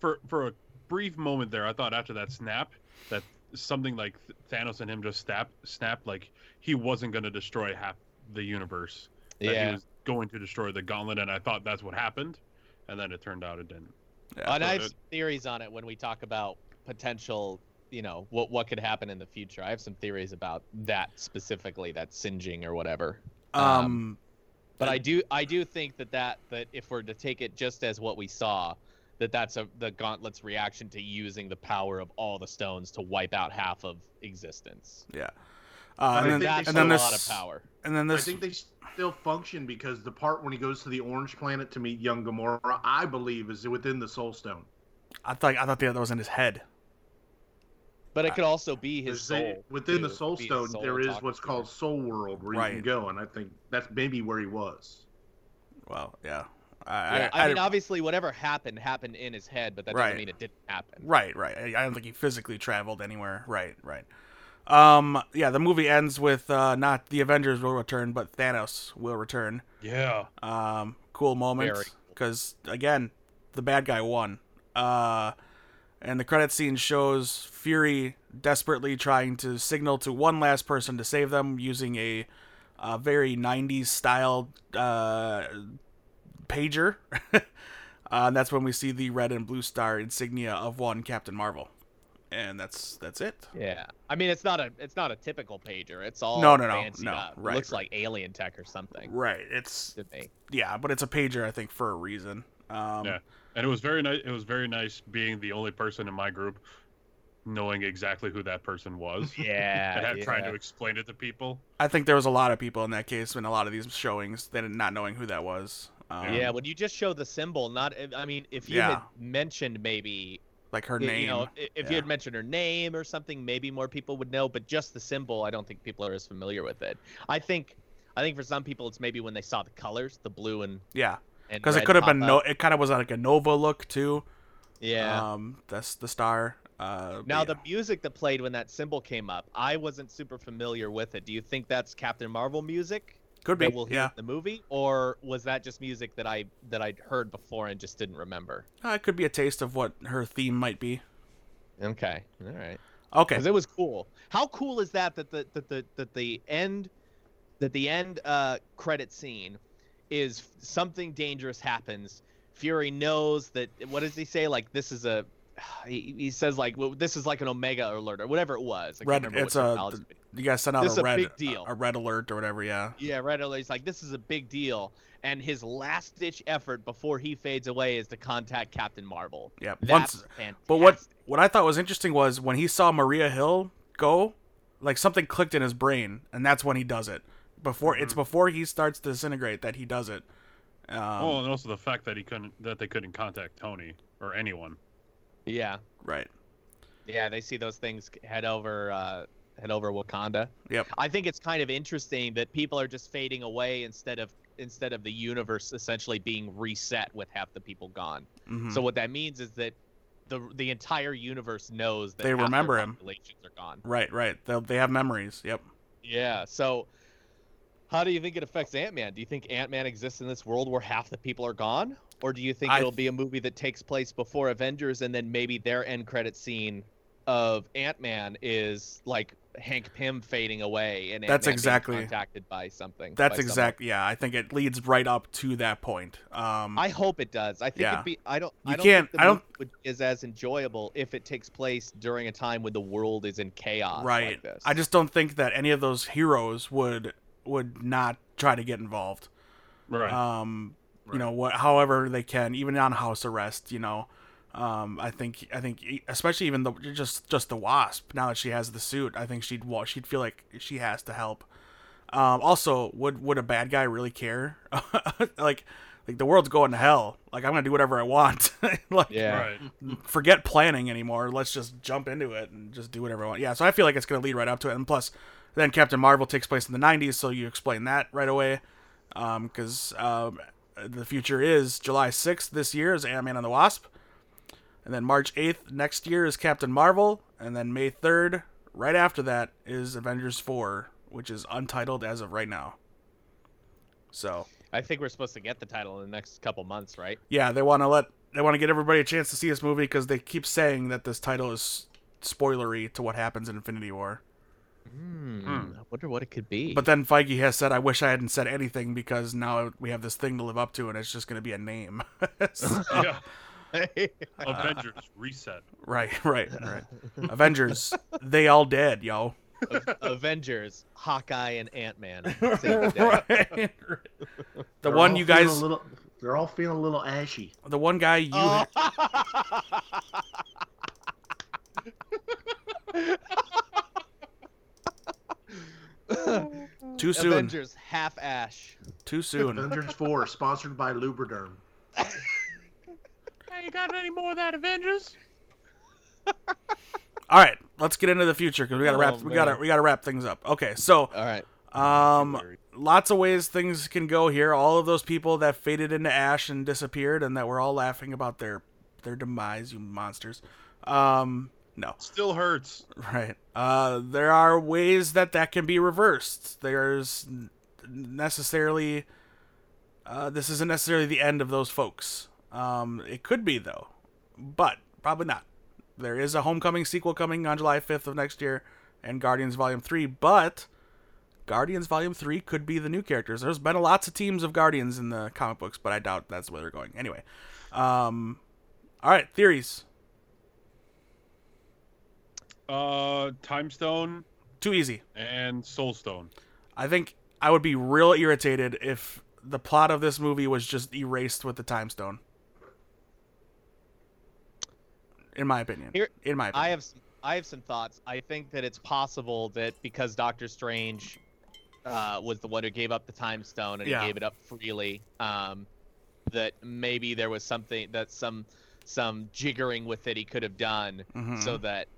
for for a brief moment there, I thought after that snap that something like Thanos and him just snap snapped. Like he wasn't going to destroy half the universe. That Yeah. he was going to destroy the Gauntlet, and I thought that's what happened, and then it turned out it didn't. Yeah. and I have so some theories on it when we talk about potential, you know, what what could happen in the future. I have some theories about that specifically, that singeing or whatever. Um, But I do I do think that that that if we're to take it just as what we saw, that that's a the Gauntlet's reaction to using the power of all the stones to wipe out half of existence. yeah. Uh, and then, think they That's and a lot of power. and then this, I think they still function because the part when he goes to the Orange Planet to meet young Gamora, I believe, is within the Soul Stone. I thought, I thought the other was in his head. But it could also be his There's a- soul. within the too. Soul Stone, soul there is what's called. Soul World, where you can go, and I think that's maybe where he was. Well, yeah. I, Yeah, I, I, mean, I- obviously, whatever happened happened in his head, but that doesn't mean it didn't happen. right, right. I, I don't think he physically traveled anywhere. Right, right. Um, yeah. The movie ends with uh, not the Avengers will return, but Thanos will return. Yeah. Um, cool moment Very cool. because again, the bad guy won. Uh, and the credit scene shows Fury desperately trying to signal to one last person to save them using a, uh very '90s style uh, pager. uh, and that's when we see the red and blue star insignia of one Captain Marvel, and that's that's it. Yeah, I mean, it's not a it's not a typical pager. It's all No, no, no, fancied no, up. right, it looks right. like alien tech or something Right. It's to me. yeah, but it's a pager, I think, for a reason. Um, Yeah. And it was very nice. It was very nice being the only person in my group knowing exactly who that person was. Yeah, and had- yeah. trying to explain it to people. I think there was a lot of people in that case in a lot of these showings that not knowing who that was. Um, yeah, when you just show the symbol, not I mean, if you Yeah. had mentioned maybe like her name. you know, if yeah. you had mentioned her name or something, maybe more people would know. But just the symbol, I don't think people are as familiar with it. I think, I think for some people, it's maybe when they saw the colors, the blue and yeah, because it could have been no. It kind of was like a Nova look too. Yeah. Um, that's the star. Uh, now yeah. the music that played when that symbol came up, I wasn't super familiar with it. Do you think that's Captain Marvel music could be. we'll hear Yeah, in the movie, or was that just music that I that I'd heard before and just didn't remember? uh, it could be a taste of what her theme might be. Okay, all right. Okay. because it was cool. How cool is that that the that the that the end that the end uh credit scene is something dangerous happens. Fury knows that what does he say? Like this is a he, he says like well, this is like an Omega alert or whatever it was. I can't Red- remember it's what a- terminology- You guys sent out This is a a red, big deal. a red alert or whatever. Yeah. Yeah, Red Alert. He's like, this is a big deal. And his last ditch effort before he fades away is to contact Captain Marvel. Yeah. That's Once, fantastic. but what what I thought was interesting was when he saw Maria Hill go, like something clicked in his brain, and that's when he does it. Before it's Mhm. before he starts to disintegrate that he does it. Um, oh, and also the fact that he couldn't, that they couldn't contact Tony or anyone. Yeah. right. Yeah, they see those things head over uh, head over Wakanda. Yep. I think it's kind of interesting that people are just fading away instead of instead of the universe essentially being reset with half the people gone. Mhm. So what that means is that the the entire universe knows that They remember him. populations are gone. right, right. They they have memories. Yep. Yeah. So, how do you think it affects Ant Man? Do you think Ant Man exists in this world where half the people are gone, or do you think I- it'll be a movie that takes place before Avengers and then maybe their end credit scene of Ant Man is like Hank Pym fading away and That's Ant-Man being exactly- contacted by something? That's exactly. Yeah, I think it leads right up to that point. Um, I hope it does. I think Yeah. it'd be. I don't. You I don't can't- I don't- is as enjoyable if it takes place during a time when the world is in chaos. right. Like. I just don't think that any of those heroes would would not try to get involved. Right. Um, you know what? However they can, even on house arrest. You know, um, I think I think e- especially even the just just the wasp. Now that she has the suit, I think she'd wa- she'd feel like she has to help. Um, also, would would a bad guy really care? like, like the world's going to hell. Like I'm gonna do whatever I want. like, Yeah. Right. forget planning anymore. Let's just jump into it and just do whatever I want. Yeah, so I feel like it's going to lead right up to it. And plus, then Captain Marvel takes place in the 90s, so you explain that right away. Because um, the future is July 6th this year is Ant Man and the Wasp. And then March 8th next year is Captain Marvel. And then May 3rd, right after that, is Avengers 4, which is untitled as of right now. So, I think we're supposed to get the title in the next couple months, right? yeah, they want to let they want to get everybody a chance to see this movie because they keep saying that this title is spoilery to what happens in Infinity War. Hmm. Hmm. I wonder what it could be. But then Feige has said, "I wish I hadn't said anything because now we have this thing to live up to, and it's just going to be a name." So- Yeah. Avengers reset. right, right, right. Avengers, they all dead, yo. Avengers, Hawkeye, and Ant Man. The The They're one you guys. Little, they're all feeling a little ashy. the one guy you, Oh. too soon, Avengers, half ash. too soon. Avengers 4, sponsored by Lubriderm. Hey, you got any more of that Avengers? All right, let's get into the future because we got to Oh, wrap, we got to we got to wrap things up. Okay, so All right. Um, lots of ways things can go here. All of those people that faded into ash and disappeared, and that we're all laughing about their their demise, you monsters. Um, no, Still hurts. right. Uh, there are ways that that can be reversed. There's necessarily. Uh, this isn't necessarily the end of those folks. Um, it could be though, but probably not. There is a Homecoming sequel coming on July 5th of next year, and Guardians Volume 3, but Guardians Volume 3 could be the new characters. There's been lots of teams of Guardians in the comic books, but I doubt that's where they're going. Anyway, um, all right, theories. Uh, Time Stone Too easy. and Soul Stone. I think I would be real irritated if the plot of this movie was just erased with the time stone. In my opinion. Here- in my opinion. I have some, I have some thoughts. I think that it's possible that because Doctor Strange uh, was the one who gave up the Time Stone and Yeah. he gave it up freely, um, that maybe there was something that some some jiggering with it he could have done Mhm. so that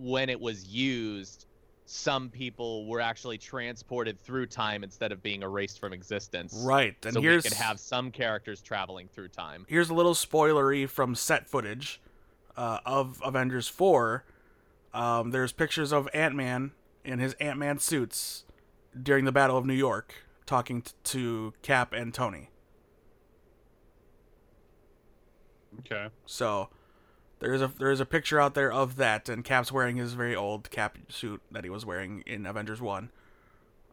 when it was used, some people were actually transported through time instead of being erased from existence. right. And so here's we could have some characters traveling through time. here's a little spoilery from set footage uh, of Avengers 4. Um, there's pictures of Ant Man in his Ant Man suits during the Battle of New York talking t- to Cap and Tony. Okay. So there's a there's a picture out there of that, and Cap's wearing his very old Cap suit that he was wearing in Avengers One.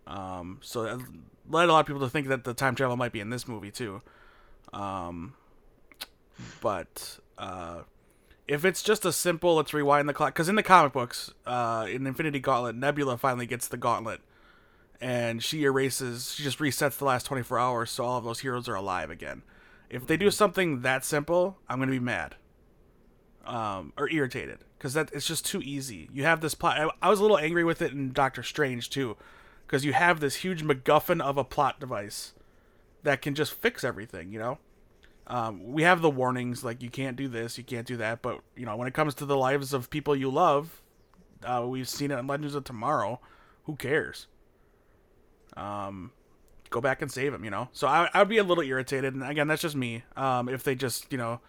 Um, so that led a lot of people to think that the time travel might be in this movie too. Um, but uh, if it's just a simple let's rewind the clock, because in the comic books, uh, in Infinity Gauntlet, Nebula finally gets the gauntlet, and she erases, she just resets the last 24 hours, so all of those heroes are alive again. If they do something that simple, I'm gonna be mad, um, or irritated, because that it's just too easy. You have this plot. I, I was a little angry with it in Doctor Strange too, because you have this huge MacGuffin of a plot device that can just fix everything. You know, um, we have the warnings like you can't do this, you can't do that, but you know when it comes to the lives of people you love, Uh, we've seen it in Legends of Tomorrow. Who cares? Um, go back and save him. You know. So I I'd be a little irritated, and again, that's just me. Um, if they just you know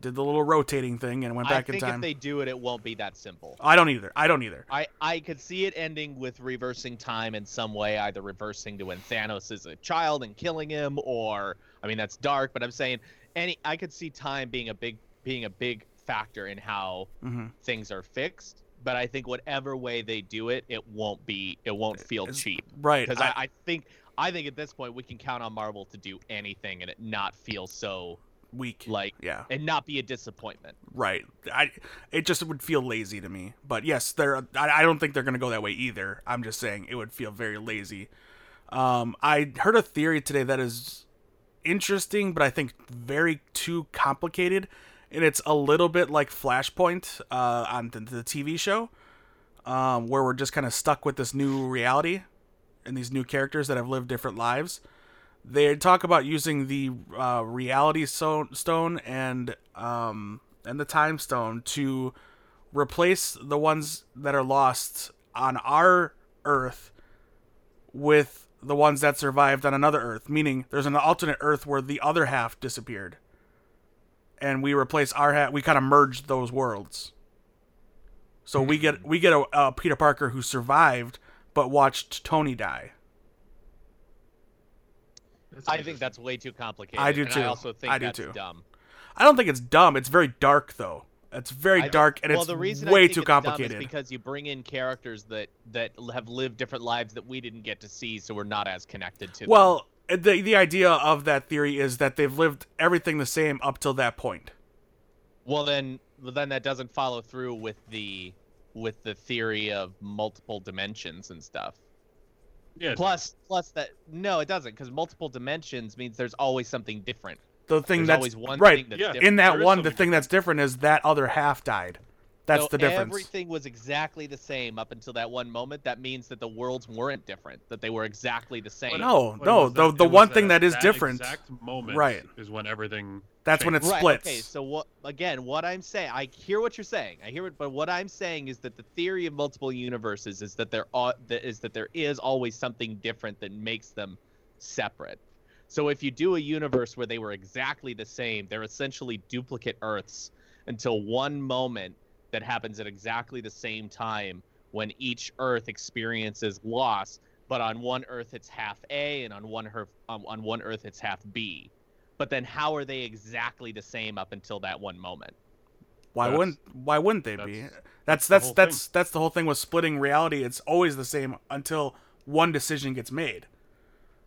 did the little rotating thing and went back in think time. if they do it, it won't be that simple. I don't either. I don't either. I, I could see it ending with reversing time in some way, either reversing to when Thanos is a child and killing him, or I mean that's dark, but I'm saying any I could see time being a big being a big factor in how hmm things are fixed. But I think whatever way they do it, it won't be it won't feel It's- cheap. Right. Because I- I, I think I think at this point we can count on Marvel to do anything and it not feel so weak. like yeah. and not be a disappointment. Right. I it just would feel lazy to me. But yes, they're I, I don't think they're gonna go that way either. I'm just saying it would feel very lazy. Um, I heard a theory today that is interesting, but I think very too complicated, and it's a little bit like Flashpoint uh, on the, the TV show, um, where we're just kind of stuck with this new reality and these new characters that have lived different lives they talk about using the uh, reality so- stone and um, and the time stone to replace the ones that are lost on our Earth with the ones that survived on another Earth. Meaning, there's an alternate Earth where the other half disappeared, and we replace our half. We kind of merge those worlds. So we get we get a, a Peter Parker who survived but watched Tony die. That's I think that's way too complicated. I do and too. I also think I do that's too. dumb. I don't think it's dumb. It's very dark though. It's very dark and well, it's the reason way too it's dumb complicated. is because you bring in characters that that have lived different lives that we didn't get to see, so we're not as connected to them. well, the the idea of that theory is that they've lived everything the same up till that point. Well, then, well, then that doesn't follow through with the with the theory of multiple dimensions and stuff. Yeah. Plus, plus that no, it doesn't, because multiple dimensions means there's always something different. The thing There's that's always one right thing that's Yeah. different. in that There is one, the something thing that's different is that other half died. That's So the difference. Everything was exactly the same up until that one moment. That means that the worlds weren't different; that they were exactly the same. no, But no, the that- the one thing that- that is that different. Exact moment Right. is when everything. That's when it changed. Right. splits. Okay. So what? Again, what I'm saying, I hear what you're saying. I hear it, but what I'm saying is that the theory of multiple universes is that there are that is that there is always something different that makes them separate. So if you do a universe where they were exactly the same, they're essentially duplicate Earths until one moment that happens at exactly the same time when each Earth experiences loss. But on one Earth it's half A, and on one Earth um, on one Earth it's half B. But then how are they exactly the same up until that one moment? Why That's- wouldn't Why wouldn't they be? that's- That's the that's whole that's that's the whole thing with splitting reality. It's always the same until one decision gets made.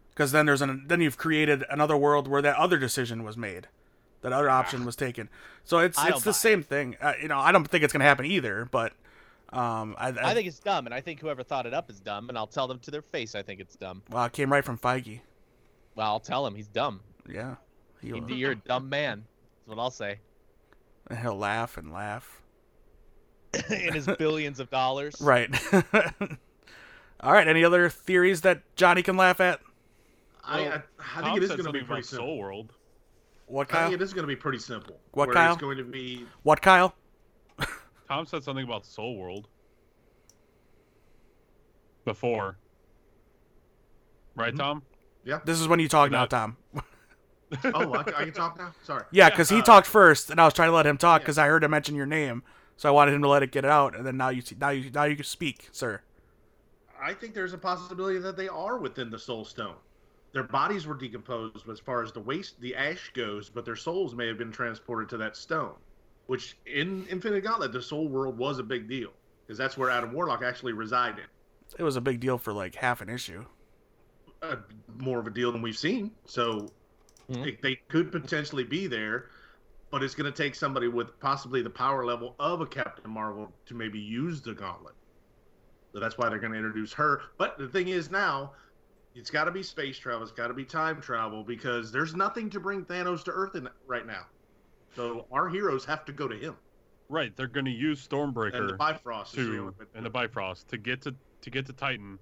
Because then there's an then you've created another world where that other decision was made, that other option was taken. So it's I it's the buy same thing. Uh, you know, I don't think it's gonna happen either. But um, I, I, I think it's dumb, and I think whoever thought it up is dumb, and I'll tell them to their face I think it's dumb. well, it came right from Feige. Well, I'll tell him he's dumb. Yeah, he, You- You're a dumb man. That's what I'll say. and he'll laugh and laugh. In his billions of dollars. Right. All right. Any other theories that Johnny can laugh at? I, I, I think it is going to be something pretty about simple. Soul World. What I Kyle? think it is going to be pretty simple. What, where Kyle? It's going to be What Kyle? Tom said something about Soul World before. Right, Mhm. Tom? Yeah. This is when you talk now, Tom. Oh, I, can- I can talk now. Sorry. Yeah, because he Uh, talked first, and I was trying to let him talk yeah. because I heard him mention your name, so I wanted him to let it get out, and then now you now you now you can speak, sir. I think there's a possibility that they are within the Soul Stone. Their bodies were decomposed as far as the waste, the ash goes, but their souls may have been transported to that stone. Which in Infinite Gauntlet, the Soul World was a big deal because that's where Adam Warlock actually resided. It was a big deal for like half an issue. Uh, more of a deal than we've seen, so Mhm. they, they could potentially be there. But it's going to take somebody with possibly the power level of a Captain Marvel to maybe use the Gauntlet. So that's why they're going to introduce her. But the thing is now, it's got to be space travel. It's got to be time travel because there's nothing to bring Thanos to Earth in right now. So our heroes have to go to him Right, they're going to use Stormbreaker and the Stormbreaker Bifrost to and the Bifrost to get to to get to Titan,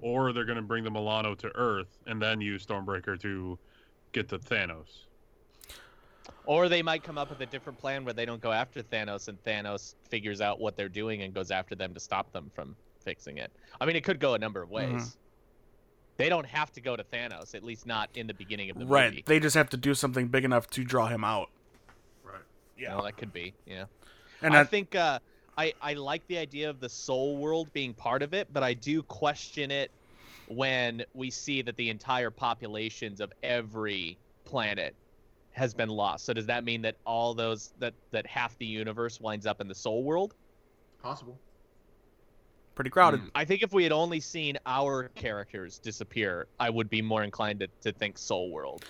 or they're going to bring the Milano to Earth and then use Stormbreaker to get to Thanos. Or they might come up with a different plan where they don't go after Thanos and Thanos figures out what they're doing and goes after them to stop them from fixing it. I mean, it could go a number of ways. Mhm. They don't have to go to Thanos, at least not in the beginning of the Right. movie. Right. They just have to do something big enough to draw him out. Right. You know, that could be. Yeah. And I I, think uh, I I like the idea of the soul world being part of it, but I do question it when we see that the entire populations of every planet has been lost. So does that mean that all those that that half the universe winds up in the soul world? Possible. Pretty crowded. Mm. I think if we had only seen our characters disappear, I would be more inclined to, to think soul world.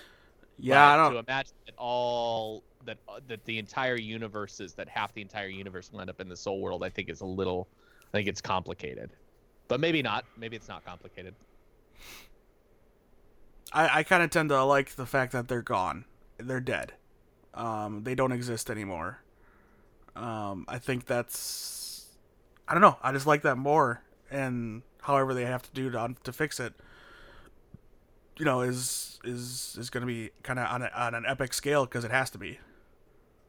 Yeah, I But don't. To imagine that all that uh, that the entire universes that half the entire universe will end up in the soul world, I think is a little. I think it's complicated, but maybe not. Maybe it's not complicated. I, I kind of tend to like the fact that they're gone. They're dead. Um, they don't exist anymore. Um, I think that's. I don't know. I just like that more, and however they have to do to to fix it. You know, is is is going to be kind of on a, on an epic scale because it has to be.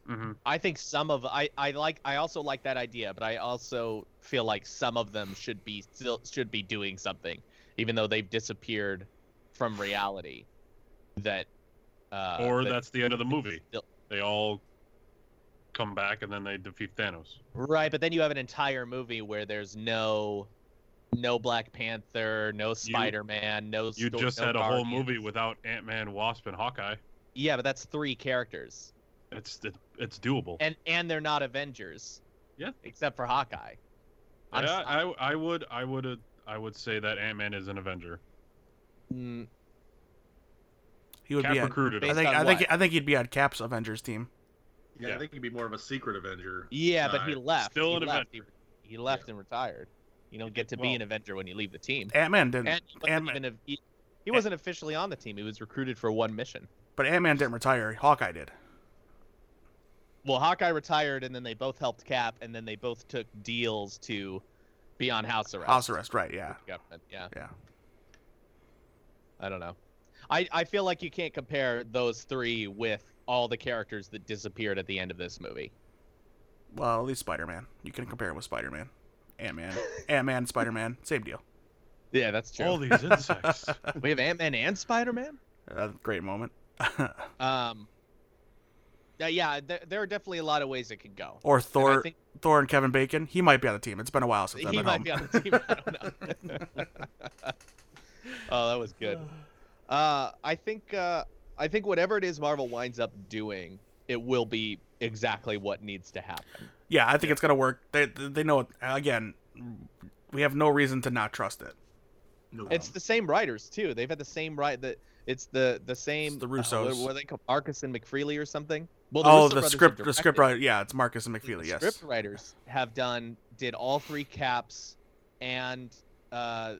hmm I think some of I I like I also like that idea, but I also feel like some of them should be still should be doing something, even though they've disappeared from reality. That. Uh, or that- that's the end of the movie. still- They all come back and then they defeat Thanos. Right, but then you have an entire movie where there's no no Black Panther, no Spider-Man, no You sto- just no had a whole movie without Ant Man, Wasp, and Hawkeye. Yeah, but that's three characters. It's it, it's doable. And and they're not Avengers. Yeah. Except for Hawkeye. I'm yeah, s- I, I would I would uh, I would say that Ant Man is an Avenger. Mm, He would Cap be. On, recruited I think. I think. I think he'd be on Cap's Avengers team. Yeah, Yeah. I think he'd be more of a secret Avenger. yeah, but he uh, left. Still he an left. He, he left and retired. You don't get to be an Avenger when you leave the team. Ant Man didn't. And he wasn't, Ant-Man- even a, he, he wasn't officially on the team. He was recruited for one mission. but Ant Man didn't retire. Hawkeye did. Well, Hawkeye retired, and then they both helped Cap, and then they both took deals to be on house arrest. House arrest. Right. Yeah. with government. Yeah. Yeah. I don't know. I, I feel like you can't compare those three with all the characters that disappeared at the end of this movie. Well, at least Spider Man. You can compare it with Spider Man. Ant Man. Ant Man. Spider Man. Same deal. Yeah, that's true. All these insects. we have Ant Man and Spider Man. Uh, great moment. Um. uh, yeah, there, there are definitely a lot of ways it could go. or And Thor. think Thor and Kevin Bacon. He might be on the team. It's been a while since I've he been might home. be on the team. I don't know. oh, that was good. Uh, I think uh, I think whatever it is Marvel winds up doing, it will be exactly what needs to happen. Yeah, I think it's gonna work. They they know it. Again, we have no reason to not trust it. No. It's the same writers too. They've had the same right. That it's the the same. It's the uh, what, Russos. what are they called? Markus and McFeely or something. Well, oh, Russo the script, the script directed. writer. Yeah, it's Markus and The McFeely. Yes. script writers have done did all three caps and uh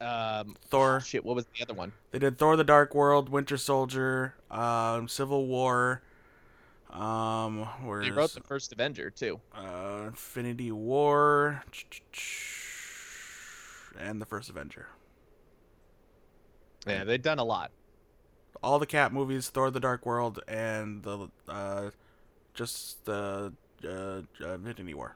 um Thor. shit. What was the other one? They did Thor: The Dark World, Winter Soldier, um, Civil War. Um, where's They wrote the first Avenger too. uh, Infinity War, and the first Avenger. Yeah, they've done a lot. All the Cap movies, Thor: The Dark World, and the uh, just the uh, uh, Infinity War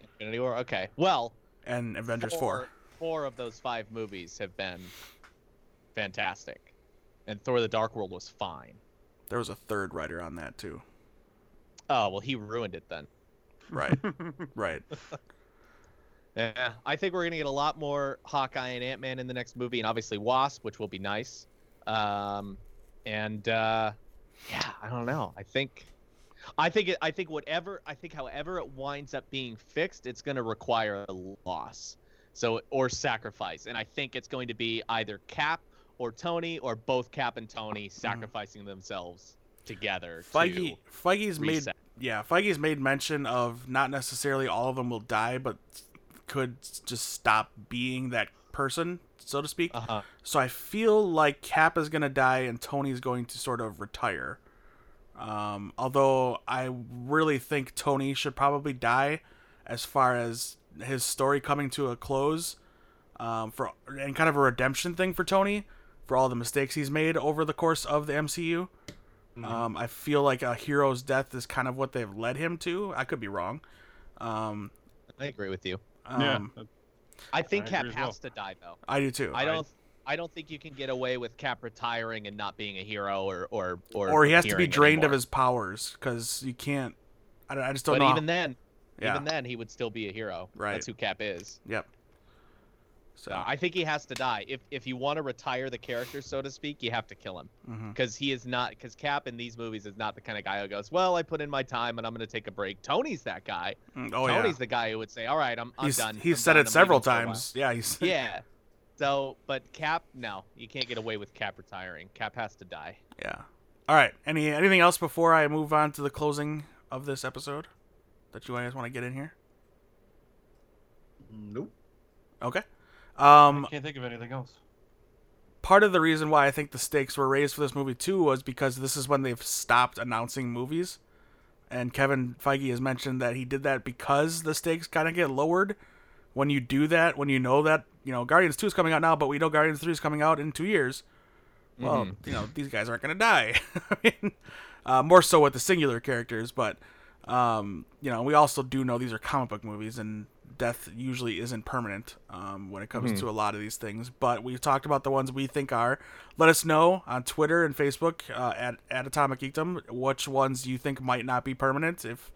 Infinity War. Okay. Well, and Avengers Four. Four of those five movies have been fantastic, and Thor: The Dark World was fine. There was a third writer on that too. Oh well, he ruined it then. Right, right. Yeah, I think we're gonna get a lot more Hawkeye and Ant Man in the next movie, and obviously Wasp, which will be nice. Um, and uh, yeah, I don't know. I think, I think, it, I think whatever, I think however it winds up being fixed, it's gonna require a loss, so or sacrifice, and I think it's going to be either Cap or Tony or both Cap and Tony sacrificing themselves together. Feige, Feige's to made yeah, Feige's made mention of not necessarily all of them will die, but could just stop being that person, so to speak. Uh huh. So I feel like Cap is gonna die and Tony's going to sort of retire. Um, although I really think Tony should probably die, as far as his story coming to a close, um, for and kind of a redemption thing for Tony for all the mistakes he's made over the course of the MCU. Um, I feel like a hero's death is kind of what they've led him to. I could be wrong. Um, I agree with you. yeah. um, I think I Cap agree as well. has to die though. I do too. I don't. I don't think you can get away with Cap retiring and not being a hero, or or or. or he has to be appearing drained of his powers because you can't. I, I just don't But know. even then, yeah. even then, he would still be a hero. Right. That's who Cap is. Yep. So So I think he has to die. If if you want to retire the character, so to speak, you have to kill him because he is not. Because Cap in these movies is not the kind of guy who goes, "Well, I put in my time and I'm going to take a break." Tony's that guy. Mm, oh Tony's yeah. the guy who would say, "All right, I'm, I'm He's done." he's I'm said done, it I'm several leaving for a times. Yeah. He's Yeah. So, but Cap, no, you can't get away with Cap retiring. Cap has to die. Yeah. All right. Any anything else before I move on to the closing of this episode that you guys want to get in here? Nope. Okay. Um, I can't think of anything else. part of the reason why I think the stakes were raised for this movie too was because this is when they've stopped announcing movies, and Kevin Feige has mentioned that he did that because the stakes kind of get lowered when you do that. When you know that you know Guardians Two is coming out now, but we know Guardians Three is coming out in two years. Well, Mhm. you know these guys aren't going to die. I mean, uh, more so with the singular characters, but um, you know we also do know these are comic book movies and death usually isn't permanent um, when it comes to a lot of these things. But we've talked about the ones we think are. Let us know on Twitter and Facebook uh, at at Atomic Geekdom which ones you think might not be permanent. If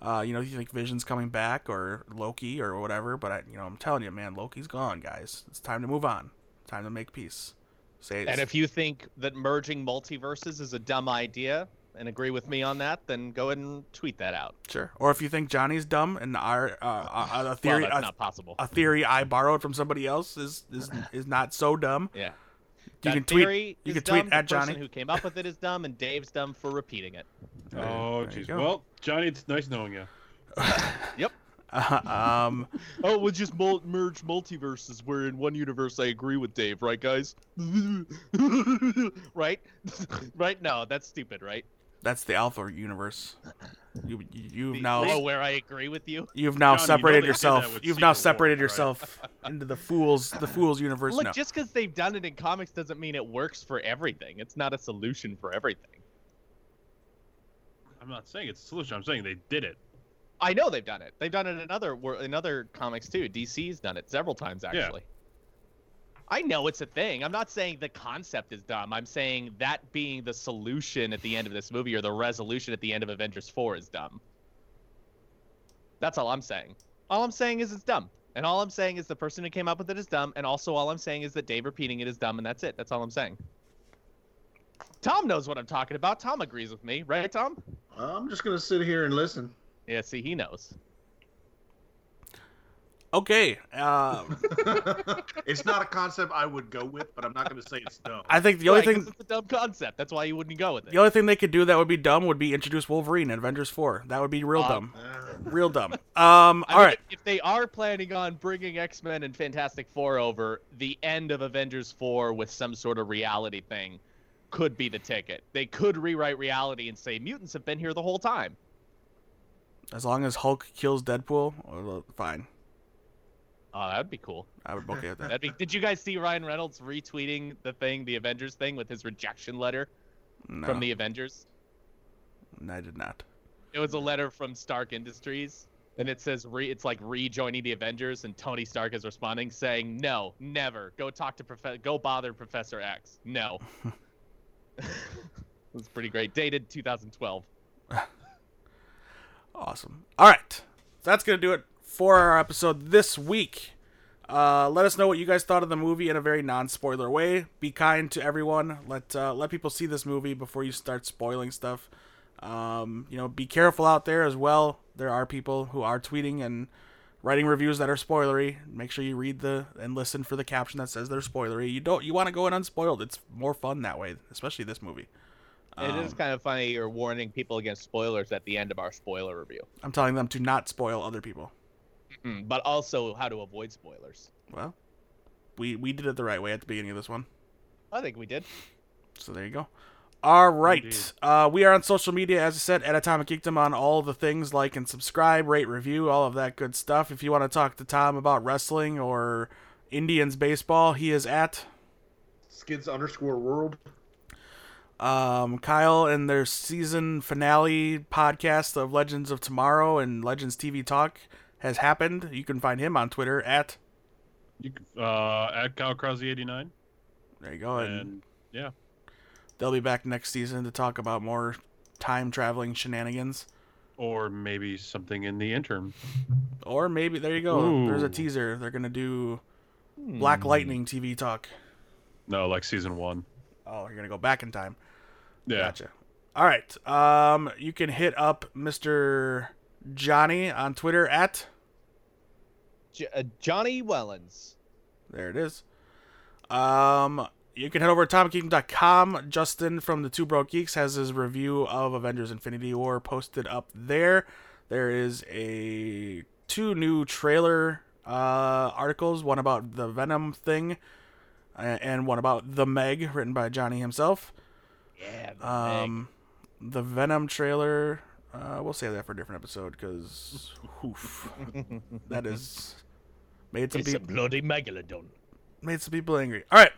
uh, you know you think Vision's coming back or Loki or whatever. But I, you know I'm telling you, man, Loki's gone, guys. It's time to move on. Time to make peace. Say And if you think that merging multiverses is a dumb idea and agree with me on that, then go ahead and tweet that out. Sure. Or if you think Johnny's dumb and our uh, a, a theory well, that's a, not possible. a theory I borrowed from somebody else is is is not so dumb. yeah. You that can tweet. you is can tweet dumb. at the person Johnny. who came up with it is dumb, and Dave's dumb for repeating it. Oh, jeez. Well, Johnny, it's nice knowing you. Yep. Um, Oh, we'll just mul- merge multiverses where in one universe I agree with Dave, right, guys? right? right? No, that's stupid, right? That's the Alpha universe. You you've The- now oh, where I agree with you. you've now Johnny, you know separated they yourself. You've now Secret War, separated right? yourself into the fools the fools universe. Look, no. just because they've done it in comics doesn't mean it works for everything. It's not a solution for everything. I'm not saying it's a solution. I'm saying they did it. I know they've done it. They've done it in other wor- in other comics too. DC's done it several times Yeah. I know it's a thing. I'm not saying the concept is dumb. I'm saying that being the solution at the end of this movie or the resolution at the end of Avengers 4 is dumb. That's all I'm saying. All I'm saying is it's dumb. And all I'm saying is the person who came up with it is dumb. And also all I'm saying is that Dave repeating it is dumb, and that's it. That's all I'm saying. Tom knows what I'm talking about. Tom agrees with me, right, Tom? I'm just gonna sit here and listen. Yeah, see, he knows. Okay. Um, it's not a concept I would go with, but I'm not gonna say it's dumb. I think the only Right, 'cause thing it's a dumb concept. That's why you wouldn't go with it. the only thing they could do that would be dumb would be introduce Wolverine in Avengers Four. That would be real Um, dumb. Uh, Real dumb. Um. I All mean, right. If they are planning on bringing X Men and Fantastic Four over, the end of Avengers 4 with some sort of reality thing could be the ticket. They could rewrite reality and say mutants have been here the whole time. As long as Hulk kills Deadpool, well, fine. Oh, that would be cool. I would be okay with that. That'd be. Did you guys see Ryan Reynolds retweeting the thing, the Avengers thing, with his rejection letter No, from the Avengers? No, I did not. It was a letter from Stark Industries, and it says re, it's like rejoining the Avengers, and Tony Stark is responding saying, "No, never. Go talk to Prof- Go bother Professor X. No." it was pretty great. Dated 2012. Awesome. All right. so That's going to do it for our episode this week. Uh, let us know what you guys thought of the movie in a very non-spoiler way. Be kind to everyone. Let uh, let people see this movie before you start spoiling stuff. Um, you know, be careful out there as well. There are people who are tweeting and writing reviews that are spoilery. Make sure you read the and listen for the caption that says they're spoilery. You don't you want to go in unspoiled. It's more fun that way, especially this movie. it is Um, kind of funny you're warning people against spoilers at the end of our spoiler review, I'm telling them to not spoil other people. Mm, but also how to avoid spoilers. Well, we we did it the right way at the beginning of this one. I think we did. So there you go. All right. Uh, we are on social media, as I said, at Atomic Geekdom on all the things like and subscribe, rate, review, all of that good stuff. If you want to talk to Tom about wrestling or Indians baseball, he is at. Skids underscore world. Um, Kyle and their season finale podcast of Legends of Tomorrow and Legends TV Talk has happened. You can find him on Twitter at You uh, at Kyle Krause eighty nine, there you go, and, and yeah, they'll be back next season to talk about more time traveling shenanigans. or maybe something in the interim. Or maybe there you go. There's a teaser. They're gonna do Black Hmm. Lightning TV Talk. No, like season one. Oh, you're gonna go back in time. Yeah. Gotcha. All right. Um, you can hit up Mr. Johnny on Twitter at J- uh, Johnny Wellens. there it is. Um, you can head over to TomicGeek.com. Justin from the Two Broke Geeks has his review of Avengers: Infinity War posted up there. There is a two new trailer uh, articles, one about the Venom thing, and one about the Meg, written by Johnny himself. Yeah. the Meg. Um, the Venom trailer. Uh, we'll save that for a different episode because, that is made some it's a people bloody megalodon. made some people angry. All right,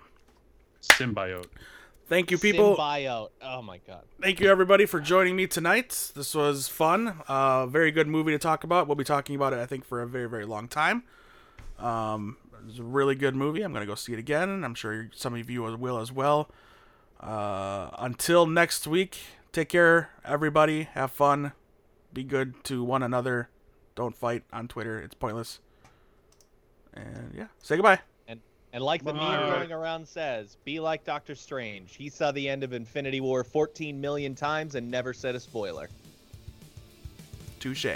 Symbiote. thank you, people. Symbiote. Oh my god. Thank you, everybody, for joining me tonight. This was fun. Uh, very good movie to talk about. We'll be talking about it, I think, for a very, very long time. Um, it's a really good movie. I'm gonna go see it again. I'm sure some of you will as well. Uh, until next week, take care, everybody. Have fun. Be good to one another. Don't fight on Twitter. It's pointless. And yeah, say goodbye. And and like the meme Bye. going around says, be like Doctor Strange. He saw the end of Infinity War 14 million times and never said a spoiler. Touche.